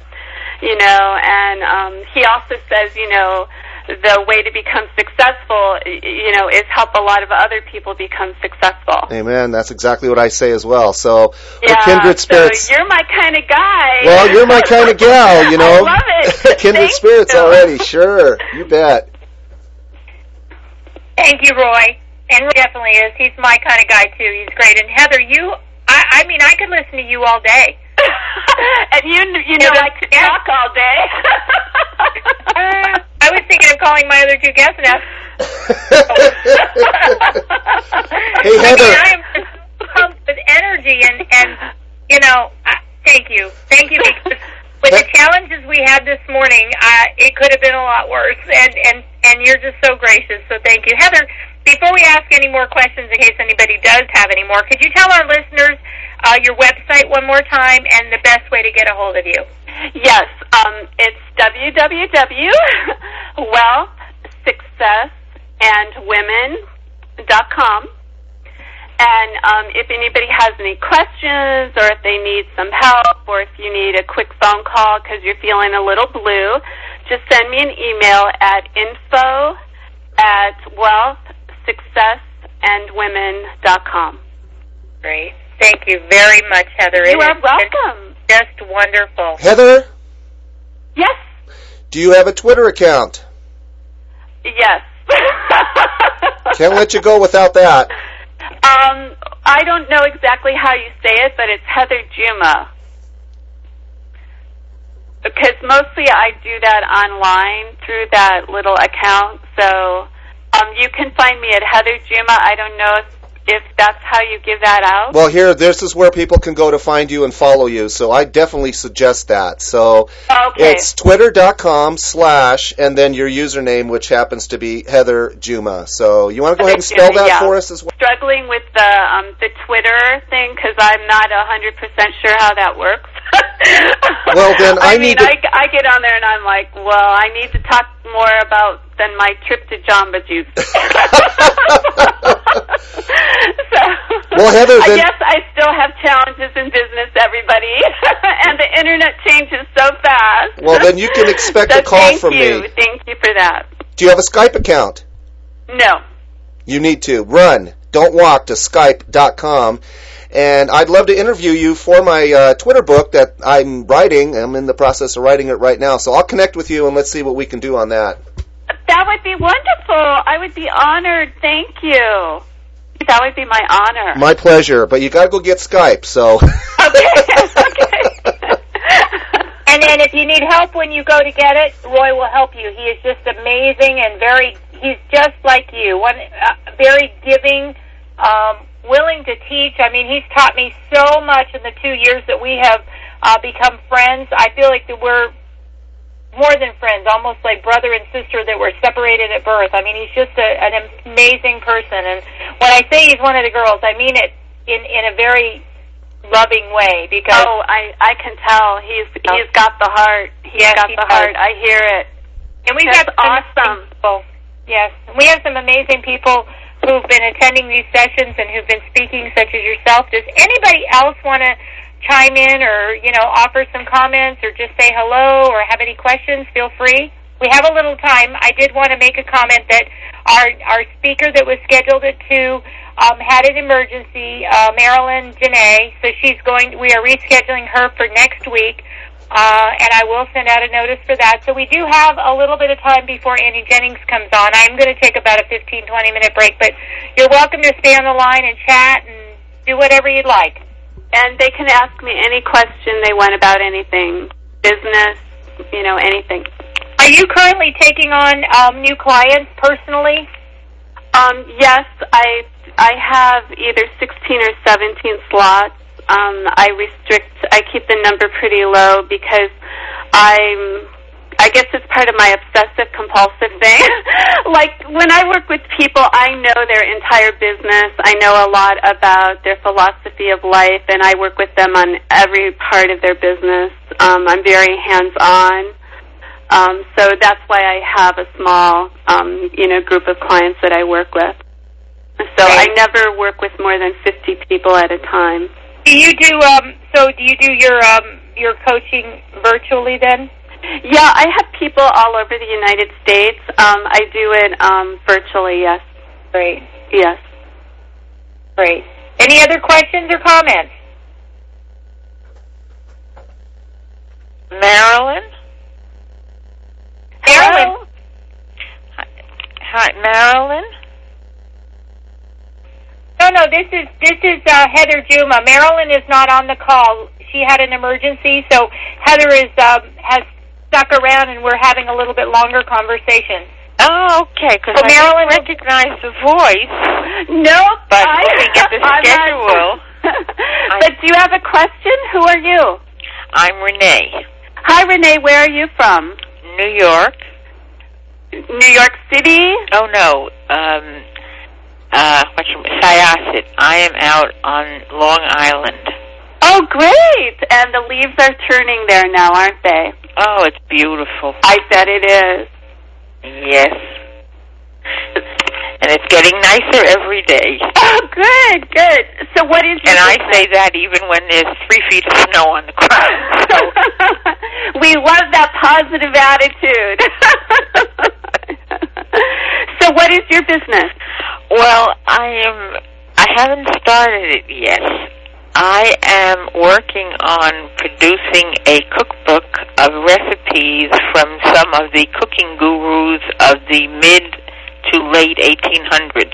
You know, and um, he also says, you know, the way to become successful, you know, is help a lot of other people become successful. Amen. That's exactly what I say as well. So yeah, we're kindred spirits. So you're my kind of guy. Well, you're my kind of gal. You know, I love it. kindred spirits already. Sure, you bet. Thank you, Roy. And Roy definitely is. He's my kind of guy too. He's great. And Heather, you, I, I mean, I could listen to you all day. and you, you know, Yeah, like to yeah. talk all day. Uh, I was thinking of calling my other two guests now. Hey, I Heather. mean, I am pumped with energy, and and you know, uh, thank you, thank you. Because with the challenges we had this morning, uh, it could have been a lot worse, and and and you're just so gracious. So thank you, Heather. Before we ask any more questions, in case anybody does have any more, could you tell our listeners uh, your website one more time and the best way to get a hold of you? Yes, um, it's www.wealthsuccessandwomen.com. And um, if anybody has any questions or if they need some help or if you need a quick phone call because you're feeling a little blue, just send me an email at info at wealthsuccessandwomen.com. Great. Thank you very much, Heather. You It are welcome. Just wonderful. Heather, Yes. do you have a Twitter account? Yes. Can't let you go without that. Um, I don't know exactly how you say it, but it's Heather Juma. Because mostly I do that online through that little account. So um, you can find me at Heather Juma. I don't know if, if that's how you give that out. Well, here, this is where people can go to find you and follow you. So I definitely suggest that. So okay. it's twitter.com slash and then your username, which happens to be Heather Juma. So you want to go ahead and spell that yeah. for us as well? Struggling with the um, the Twitter thing because I'm not a hundred percent sure how that works. Well, then I mean, need to- I, I get on there and I'm like, well, I need to talk more about than my trip to Jamba Juice. so, Well, Heather, I guess I still have challenges in business, everybody, and the internet changes so fast. Well, then you can expect so a call thank from you. me. Thank you for that. Do you have a Skype account? No. You need to run, don't walk to Skype.com. And I'd love to interview you for my uh, Twitter book that I'm writing. I'm in the process of writing it right now. So I'll connect with you and let's see what we can do on that. That would be wonderful. I would be honored. Thank you. That would be my honor. My pleasure. But you got to go get Skype. So. okay. okay. And then if you need help when you go to get it, Roy will help you. He is just amazing and very, he's just like you. One, uh, very giving, um, willing to teach. I mean, he's taught me so much in the two years that we have uh, become friends. I feel like that we're more than friends, almost like brother and sister that were separated at birth. I mean, he's just a, an amazing person. And when I say he's one of the girls, I mean it in in a very loving way because oh, I I can tell he's he's got the heart. He's Yes, got he the does. heart. I hear it. And we've That's got awesome. People. Yes, we have some amazing people who've been attending these sessions and who've been speaking, such as yourself. Does anybody else want to chime in, or you know, offer some comments, or just say hello, or have any questions? Feel free. We have a little time. I did want to make a comment that our our speaker that was scheduled at two um, had an emergency, uh, Marilyn Janae, so she's going. We are rescheduling her for next week. Uh, and I will send out a notice for that. So we do have a little bit of time before Annie Jennings comes on. I'm going to take about a 15, 20 minute break, but you're welcome to stay on the line and chat and do whatever you'd like. And they can ask me any question they want about anything, business, you know, anything. Are you currently taking on um, new clients personally? Um, yes, I I have either 16 or 17 slots. Um, I restrict. I keep the number pretty low because I'm. I guess it's part of my obsessive compulsive thing. like when I work with people, I know their entire business. I know a lot about their philosophy of life, and I work with them on every part of their business. Um, I'm very hands on. Um, so that's why I have a small, um, you know, group of clients that I work with. So I never work with more than 50 people at a time. Do you do um so do you do your um your coaching virtually then? Yeah, I have people all over the United States. Um I do it um virtually, yes. Great. Yes. Great. Any other questions or comments? Marilyn? Marilyn? Hi, Marilyn? No, no, this is this is uh, Heather Juma. Marilyn is not on the call. She had an emergency, so Heather is um, has stuck around, and we're having a little bit longer conversation. Oh, okay, because So I Marilyn didn't recognize the voice. Nope. But I, looking at the schedule, but do you have a question? Who are you? I'm Renee, Hi, Renee. Where are you from? New York. New York City. Oh no, um, uh, you, Syosset. I am out on Long Island. Oh, great! And the leaves are turning there now, aren't they? Oh, it's beautiful. I bet it is. Yes. And it's getting nicer every day. Oh, good, good. So, what is? And I say that even when there's three feet of snow on the ground. So we love that positive attitude. so, what is your business? Well, I am. I haven't started it yet. I am working on producing a cookbook of recipes from some of the cooking gurus of the mid to late 1800s.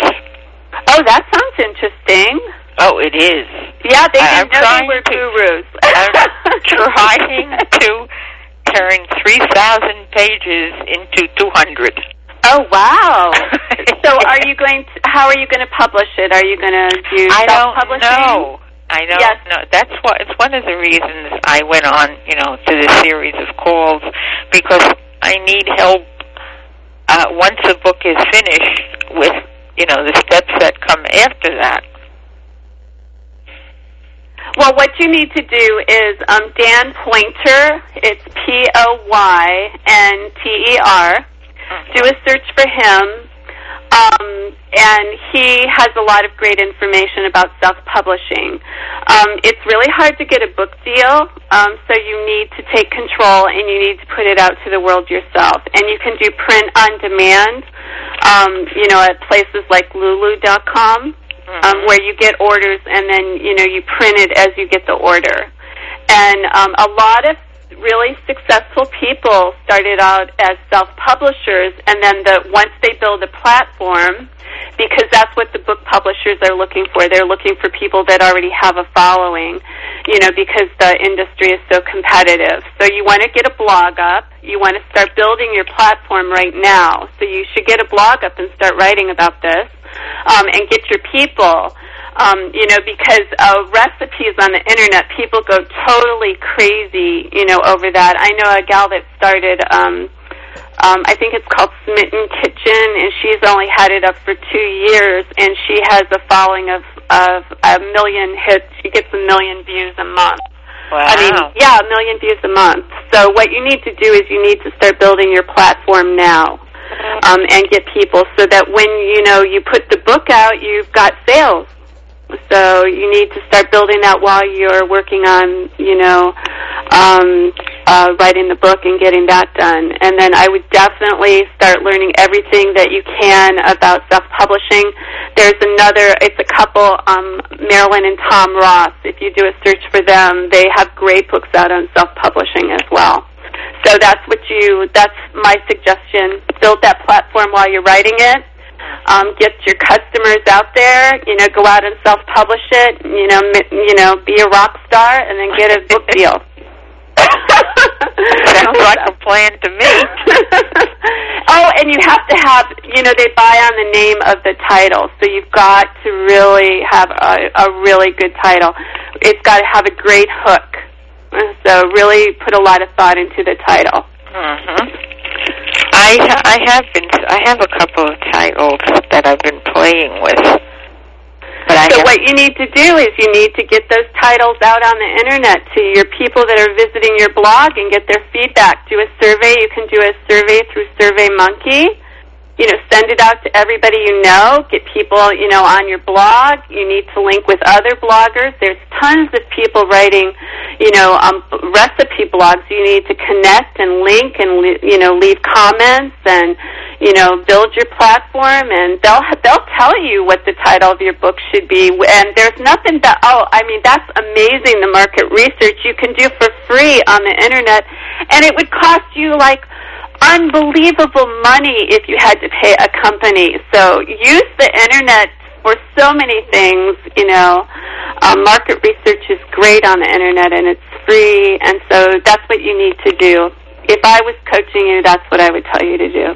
Oh, that sounds interesting. Oh, it is. Yeah, they didn't know they were to- gurus. I'm trying to turn 3,000 pages into 200. Oh wow! so, are you going to? How are you going to publish it? Are you going to do I don't know. I don't Yes. know. That's what it's one of the reasons I went on, you know, to this series of calls because I need help uh once the book is finished with, you know, the steps that come after that. Well, what you need to do is um, Dan Poynter. It's P O Y N T E R. Do a search for him, um, and he has a lot of great information about self-publishing. Um, it's really hard to get a book deal, um, so you need to take control and you need to put it out to the world yourself. And you can do print on demand, um, you know, at places like Lulu.com um, where you get orders and then you know you print it as you get the order. And um, a lot of really successful people started out as self-publishers, and then the once they build a platform, because that's what the book publishers are looking for. They're looking for people that already have a following, you know, because the industry is so competitive. So you want to get a blog up. You want to start building your platform right now. So you should get a blog up and start writing about this, um, and get your people um, you know, because uh, recipes on the internet, people go totally crazy, you know, over that. I know a gal that started, um, um, I think it's called Smitten Kitchen, and she's only had it up for two years, and she has a following of of a million hits. She gets a million views a month. Wow. I mean, yeah, a million views a month. So what you need to do is you need to start building your platform now. Um, and get people so that when you know you put the book out, you've got sales. So you need to start building that while you're working on, you know, um, uh, writing the book and getting that done. And then I would definitely start learning everything that you can about self-publishing. There's another, it's a couple, um, Marilyn and Tom Ross. If you do a search for them, they have great books out on self-publishing as well. So that's what you, that's my suggestion. Build that platform while you're writing it um, get your customers out there. You know, go out and self-publish it. You know, m- you know, be a rock star, and then get a book deal. Sounds like a plan to me. oh, and you have to have, you know, they buy on the name of the title, so you've got to really have a, a really good title. It's got to have a great hook. So really put a lot of thought into the title. Mhm. I I have been I have a couple of titles that I've been playing with. But I So what you need to do is you need to get those titles out on the internet to your people that are visiting your blog and get their feedback. Do a survey. You can do a survey through SurveyMonkey. You know, send it out to everybody you know. Get people, you know, on your blog. You need to link with other bloggers. There's tons of people writing, you know, um, recipe blogs. You need to connect and link and you know leave comments and you know build your platform and they'll they'll tell you what the title of your book should be and there's nothing that oh I mean that's amazing the market research you can do for free on the internet and it would cost you like unbelievable money if you had to pay a company so use the internet for so many things you know um, market research is great on the internet and it's free and so that's what you need to do if I was coaching you that's what I would tell you to do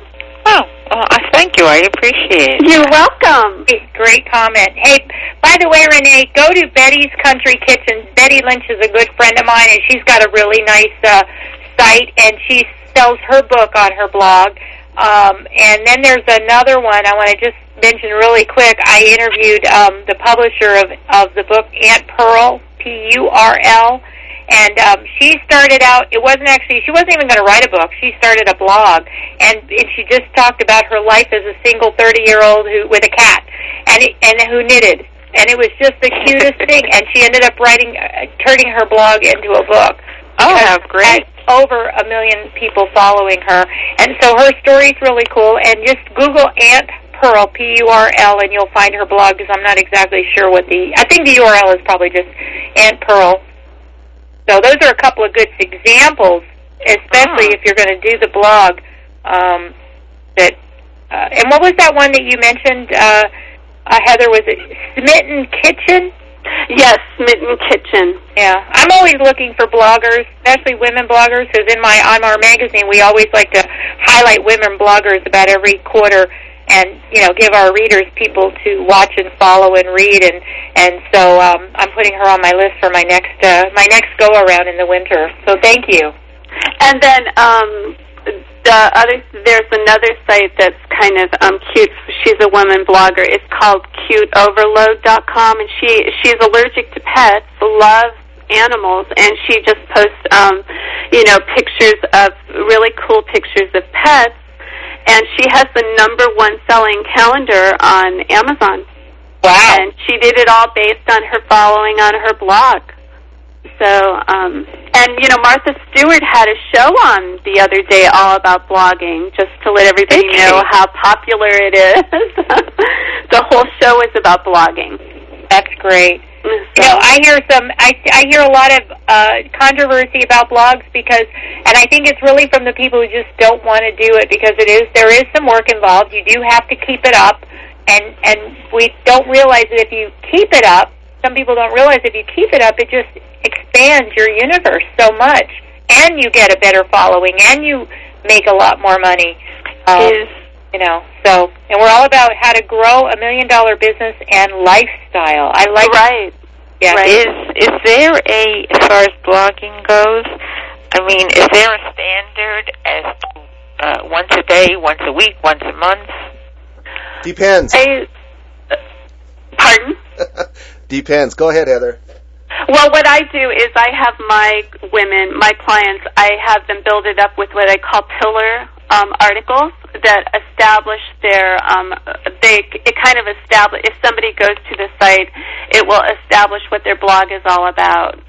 oh, well, I thank you. I appreciate it. you're welcome Great, great comment. Hey, by the way, Renee, go to Betty's Country Kitchen. Betty Lynch is a good friend of mine, and she's got a really nice uh, site, and she sells her book on her blog. Um, and then there's another one I want to just mention really quick. I interviewed um, the publisher of of the book, Aunt Purl, P U R L, and um, she started out. It wasn't actually she wasn't even going to write a book. She started a blog, and, and she just talked about her life as a single thirty year old who with a cat, and it, and who knitted. And it was just the cutest thing. And she ended up writing, uh, turning her blog into a book Oh, how great. Over a million people following her. And so her story's really cool. And just Google Aunt Purl, P-U-R-L, and you'll find her blog because I'm not exactly sure what the, I think the URL is probably just Aunt Purl. So those are a couple of good examples, especially Ah. if you're going to do the blog. Um, that, uh, and what was that one that you mentioned, uh, uh, Heather? Was it Smitten Kitchen? Yes Smitten Kitchen Yeah, I'm always looking for bloggers, especially women bloggers, because in my I'm our magazine we always like to highlight women bloggers about every quarter, and you know give our readers people to watch and follow and read, and and so um, I'm putting her on my list for my next uh, my next go around in the winter. So thank you. And then um, the other, there's another site that's kind of um, cute. She's a woman blogger. It's called CuteOverload.com, and she she's allergic to pets, loves animals, and she just posts, um, you know, pictures of really cool pictures of pets. And she has the number one selling calendar on Amazon. Wow. And she did it all based on her following on her blog. So, um, and you know, Martha Stewart had a show on the other day all about blogging, just to let everybody she? know how popular it is. the whole show is about blogging. That's great. So, You know, I hear some. I I hear a lot of uh, controversy about blogs because, and I think it's really from the people who just don't want to do it because it is there is some work involved. You do have to keep it up, and and we don't realize that if you keep it up, some people don't realize if you keep it up, it just expands your universe so much, and you get a better following, and you make a lot more money. Um, is you know, so and we're all about how to grow a million dollar business and lifestyle. I like right. yeah. Right. Is is there a as far as blogging goes? I mean, is there a standard as to, uh, once a day, once a week, once a month? Depends. I, pardon? Depends. Go ahead, Heather. Well, what I do is I have my women, my clients, I have them build it up with what I call pillar um, articles that establish their. Um, they it kind of establish. If somebody goes to the site, it will establish what their blog is all about.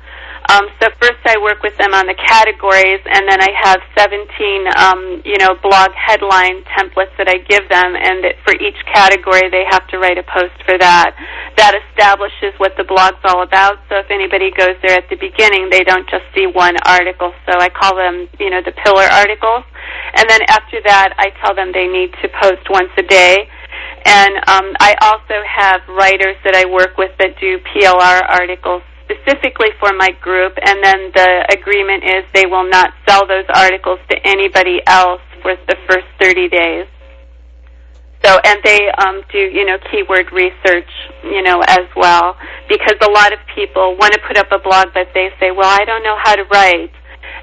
Um, so first I work with them on the categories, and then I have 17, um, you know, blog headline templates that I give them, and that for each category they have to write a post for that. That establishes what the blog's all about. So if anybody goes there at the beginning, they don't just see one article. So I call them, you know, the pillar articles. And then after that, I tell them they need to post once a day. And um, I also have writers that I work with that do PLR articles specifically for my group, and then the agreement is they will not sell those articles to anybody else for the first 30 days. So, and they um, do, you know, keyword research, you know, as well, because a lot of people want to put up a blog, but they say, well, I don't know how to write.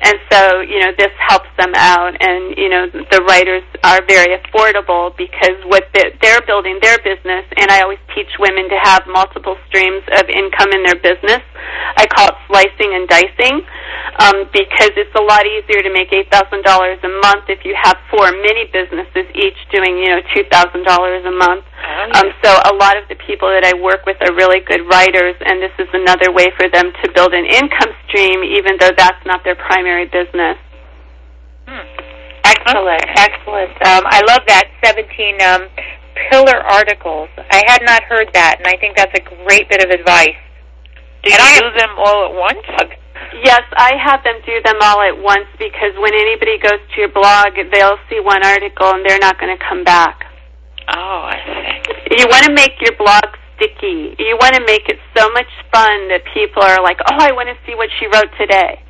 And so, you know, this helps them out, and you know, the writers are very affordable because what they're building their business. And I always teach women to have multiple streams of income in their business. I call it slicing and dicing um, because it's a lot easier to make eight thousand dollars a month if you have four mini businesses each doing, you know, two thousand dollars a month. Um, so a lot of the people that I work with are really good writers, and this is another way for them to build an income stream, even though that's not their primary business. Hmm. Excellent, excellent. Um, I love that 17 um, pillar articles. I had not heard that, and I think that's a great bit of advice. Do you do them all at once? Yes, I have them do them all at once because when anybody goes to your blog, they'll see one article and they're not going to come back. Oh, I see. You want to make your blog sticky. You want to make it so much fun that people are like, "Oh, I want to see what she wrote today."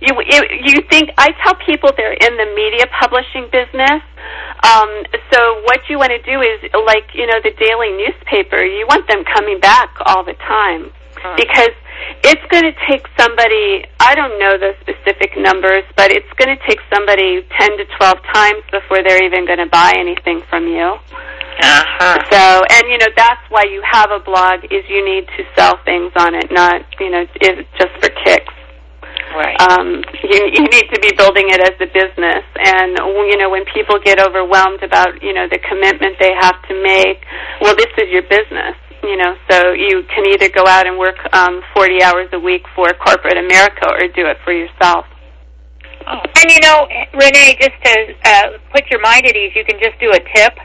You you, you think I tell people they're in the media publishing business. Um, so what you want to do is like you know the daily newspaper. You want them coming back all the time Hmm. because it's going to take somebody I don't know the specific numbers, but it's going to take somebody 10 to 12 times before they're even going to buy anything from you. Uh-huh. So, and you know that's why you have a blog is you need to sell things on it, not you know is just for kicks. Right. Um, you you need to be building it as a business, and you know when people get overwhelmed about you know the commitment they have to make, well, this is your business. You know, so you can either go out and work um, 40 hours a week for corporate America or do it for yourself. Oh. And you know, Renee, just to uh, put your mind at ease, you can just do a tip.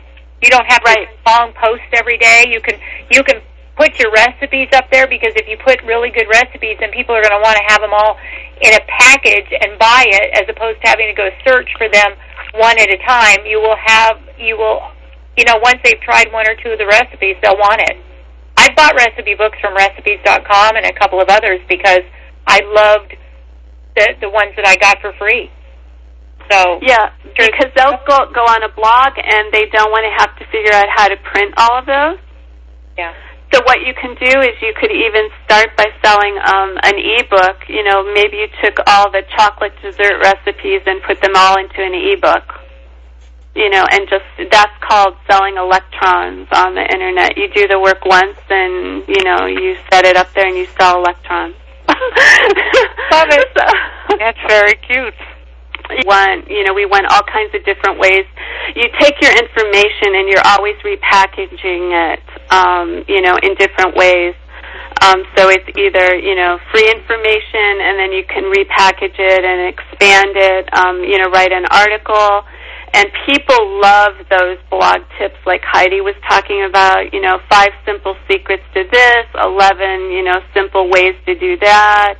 You don't have Right. to long post every day. You can you can put your recipes up there because if you put really good recipes, then people are going to want to have them all in a package and buy it, as opposed to having to go search for them one at a time. You will have you will you know once they've tried one or two of the recipes, they'll want it. I bought recipe books from recipes.com and a couple of others because I loved the the ones that I got for free. So Yeah, because they'll go go on a blog and they don't want to have to figure out how to print all of those. yeah. So what you can do is you could even start by selling um, an ebook. You know, maybe you took all the chocolate dessert recipes and put them all into an ebook. You know, and just that's called selling electrons on the internet. You do the work once, and you know you set it up there, and you sell electrons. Love it. So- That's very cute. went you know we went all kinds of different ways you take your information and you're always repackaging it um you know in different ways um so it's either you know free information and then you can repackage it and expand it um you know write an article and people love those blog tips like Heidi was talking about, you know, five simple secrets to this, 11, you know, simple ways to do that.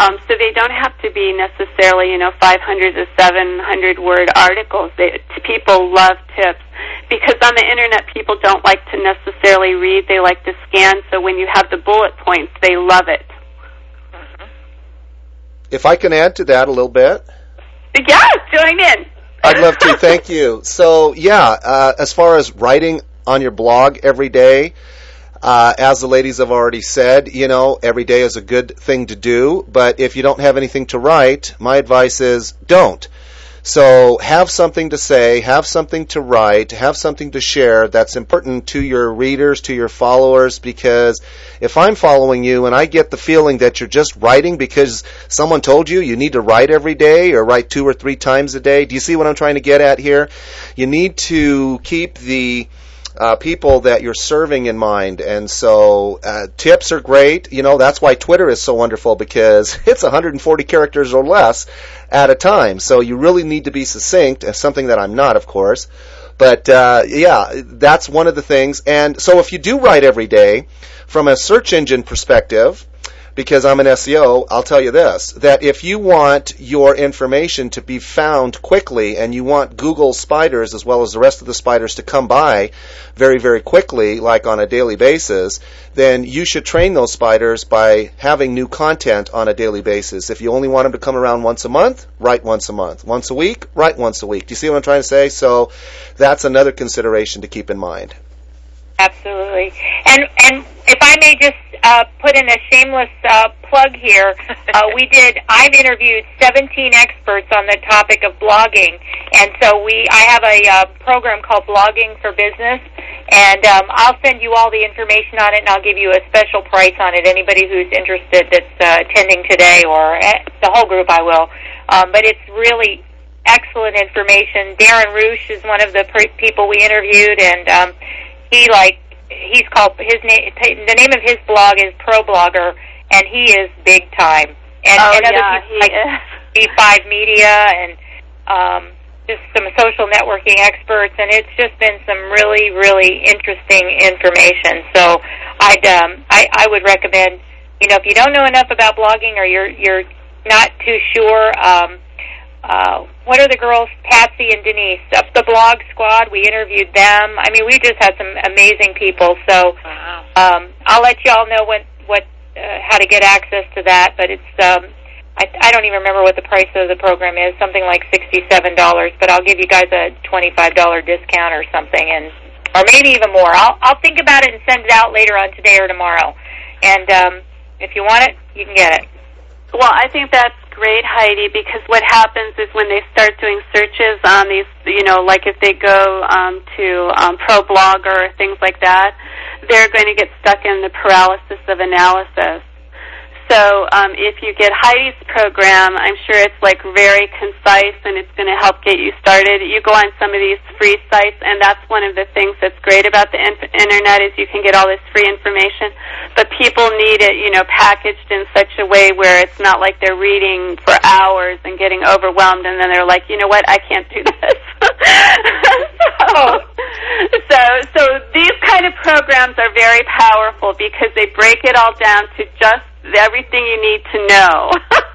Um, so they don't have to be necessarily, you know, 500 to 700 word articles. They, people love tips because on the internet people don't like to necessarily read; they like to scan. So when you have the bullet points, they love it. If I can add to that a little bit. Yeah, join in. I'd love to. Thank you. So, yeah, uh, as far as writing on your blog every day, uh, as the ladies have already said, you know, every day is a good thing to do. But if you don't have anything to write, my advice is don't. So have something to say, have something to write, have something to share that's important to your readers, to your followers, because if I'm following you and I get the feeling that you're just writing because someone told you you need to write every day or write two or three times a day, do you see what I'm trying to get at here? You need to keep the uh, people that you're serving in mind. And so uh, tips are great. You know, that's why Twitter is so wonderful because it's 140 characters or less at a time. So you really need to be succinct, uh, something that I'm not, of course. But uh, yeah, that's one of the things. And so if you do write every day, from a search engine perspective, because I'm an SEO, I'll tell you this, that if you want your information to be found quickly and you want Google spiders as well as the rest of the spiders to come by very, very quickly, like on a daily basis, then you should train those spiders by having new content on a daily basis. If you only want them to come around once a month, write once a month. Once a week, write once a week. Do you see what I'm trying to say? So that's another consideration to keep in mind. Absolutely. And and if I may just uh, put in a shameless uh, plug here, uh, we did. I've interviewed 17 experts on the topic of blogging, and so we. I have a uh, program called Blogging for Business, and um, I'll send you all the information on it, and I'll give you a special price on it. Anybody who's interested that's uh, attending today, or uh, the whole group, I will. Um, but it's really excellent information. Darren Rowse is one of the pre- people we interviewed, and um, he like he's called his name. The name of his blog is Pro Blogger, and he is big time. And, oh and other yeah, people like is. B5 Media and um, just some social networking experts, and it's just been some really, really interesting information. So I'd um, I, I would recommend, you know, if you don't know enough about blogging or you're you're not too sure. Um, uh, what are the girls, Patsi and Denise, up the blog squad? We interviewed them. I mean, we just had some amazing people. So Wow. um, I'll let you all know what what uh, how to get access to that. But it's um, I, I don't even remember what the price of the program is. Something like sixty-seven dollars. But I'll give you guys a twenty-five dollar discount or something, and or maybe even more. I'll I'll think about it and send it out later on today or tomorrow. And um, if you want it, you can get it. Well, I think that's great, Heidi, because what happens is when they start doing searches on these, you know, like if they go um, to um, ProBlogger or things like that, they're going to get stuck in the paralysis of analysis. So um, if you get Heidi's program, I'm sure it's like very concise and it's going to help get you started. You go on some of these free sites, and that's one of the things that's great about the in- internet is you can get all this free information, but people need it, you know, packaged in such a way where it's not like they're reading for hours and getting overwhelmed, and then they're like, you know what, I can't do this. so, so, so these kind of programs are very powerful because they break it all down to just everything you need to know.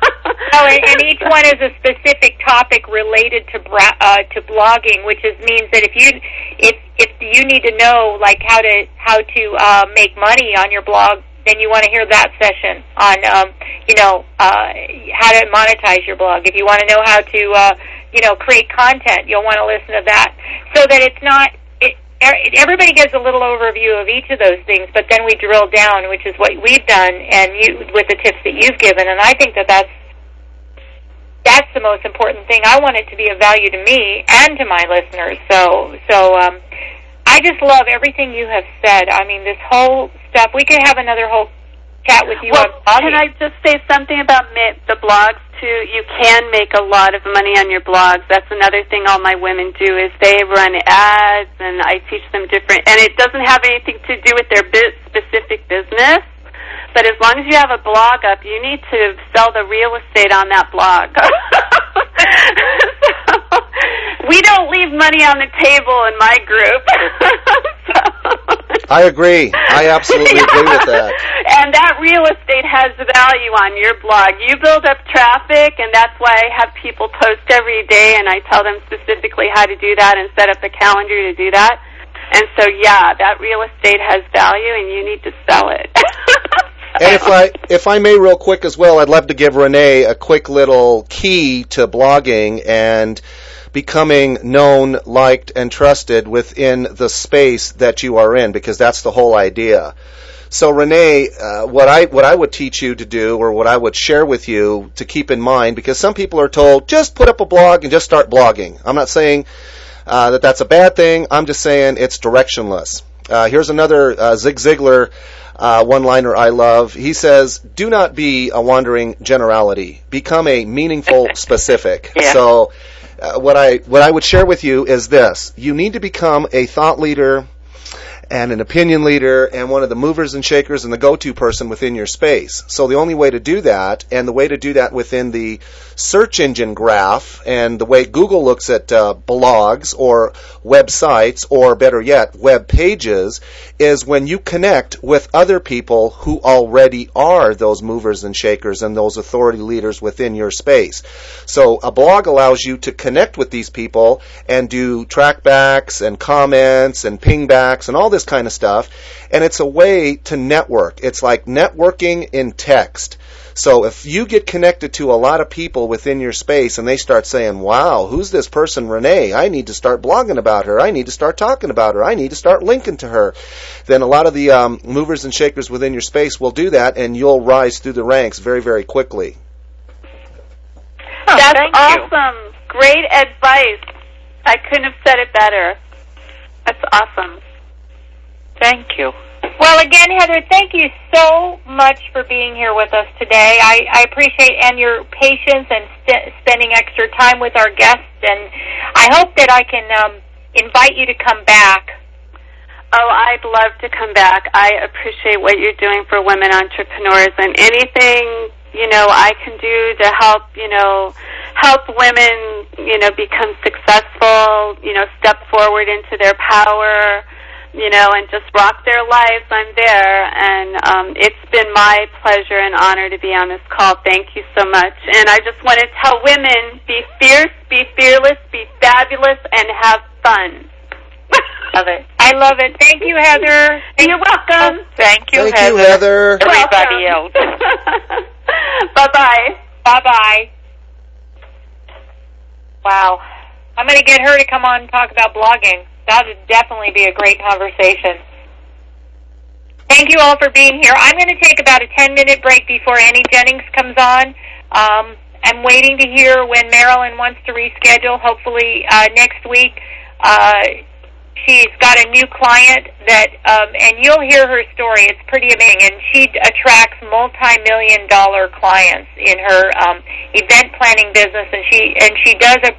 Oh, and, and each one is a specific topic related to bra- uh, to blogging, which is means that if you if if you need to know like how to how to uh, make money on your blog, then you want to hear that session on um, you know uh, how to monetize your blog. If you want to know how to uh, you know create content, you'll want to listen to that, so that it's not. Er- everybody gets a little overview of each of those things, but then we drill down, which is what we've done, and you with the tips that you've given, and I think that that's that's the most important thing. I want it to be of value to me and to my listeners. So, so um, I just love everything you have said. I mean, this whole stuff. We could have another whole chat with you well, on blogging. can I just say something about the blogs You can make a lot of money on your blogs. That's another thing all my women do is they run ads, and I teach them different. And it doesn't have anything to do with their bit specific business. But as long as you have a blog up, you need to sell the real estate on that blog. we don't leave money on the table in my group. so, I agree. I absolutely agree with that. and that real estate has value on your blog. You build up traffic, and that's why I have people post every day, and I tell them specifically how to do that and set up a calendar to do that. And so, yeah, that real estate has value, and you need to sell it. And if I if I may, real quick as well, I'd love to give Renee a quick little key to blogging and becoming known, liked, and trusted within the space that you are in, because that's the whole idea. So Renee, uh, what I what I would teach you to do, or what I would share with you to keep in mind, because some people are told just put up a blog and just start blogging. I'm not saying uh, that that's a bad thing. I'm just saying it's directionless. Uh, here's another uh, Zig Ziglar uh, one-liner I love. He says, "Do not be a wandering generality. Become a meaningful specific." Yeah. So, uh, what I what I would share with you is this: you need to become a thought leader and an opinion leader and one of the movers and shakers and the go-to person within your space. So the only way to do that, and the way to do that within the search engine graph, and the way Google looks at uh, blogs or websites, or better yet, web pages, is when you connect with other people who already are those movers and shakers and those authority leaders within your space. So a blog allows you to connect with these people and do trackbacks and comments and pingbacks and all this kind of stuff. And it's a way to network. It's like networking in text. So if you get connected to a lot of people within your space and they start saying, wow, who's this person, Renee? I need to start blogging about her. I need to start talking about her. I need to start linking to her. Then a lot of the um, movers and shakers within your space will do that and you'll rise through the ranks very, very quickly. Oh, That's thank awesome. Great advice. I couldn't have said it better. That's awesome. Thank you. Well, again, Heather, thank you so much for being here with us today. I, I appreciate and your patience and st- spending extra time with our guests, and I hope that I can um, invite you to come back. Oh, I'd love to come back. I appreciate what you're doing for women entrepreneurs and anything, you know, I can do to help, you know, help women, you know, become successful, you know, step forward into their power, you know, and just rock their lives. I'm there and um it's been my pleasure and honor to be on this call. Thank you so much. And I just want to tell women, be fierce, be fearless, be fabulous and have fun. Love it. I love it. Thank you, Heather. You're welcome. Thank you, Thank Heather. you, Heather. Everybody Welcome. else. bye bye. Bye bye. Wow. I'm going to get her to come on and talk about blogging. That would definitely be a great conversation. Thank you all for being here. I'm going to take about a 10 minute break before Annie Jennings comes on. Um, I'm waiting to hear when Marilyn wants to reschedule, hopefully uh, next week. Uh, she's got a new client that, um, and you'll hear her story. It's pretty amazing, and she attracts multi-million dollar clients in her um, event planning business, and she and she does a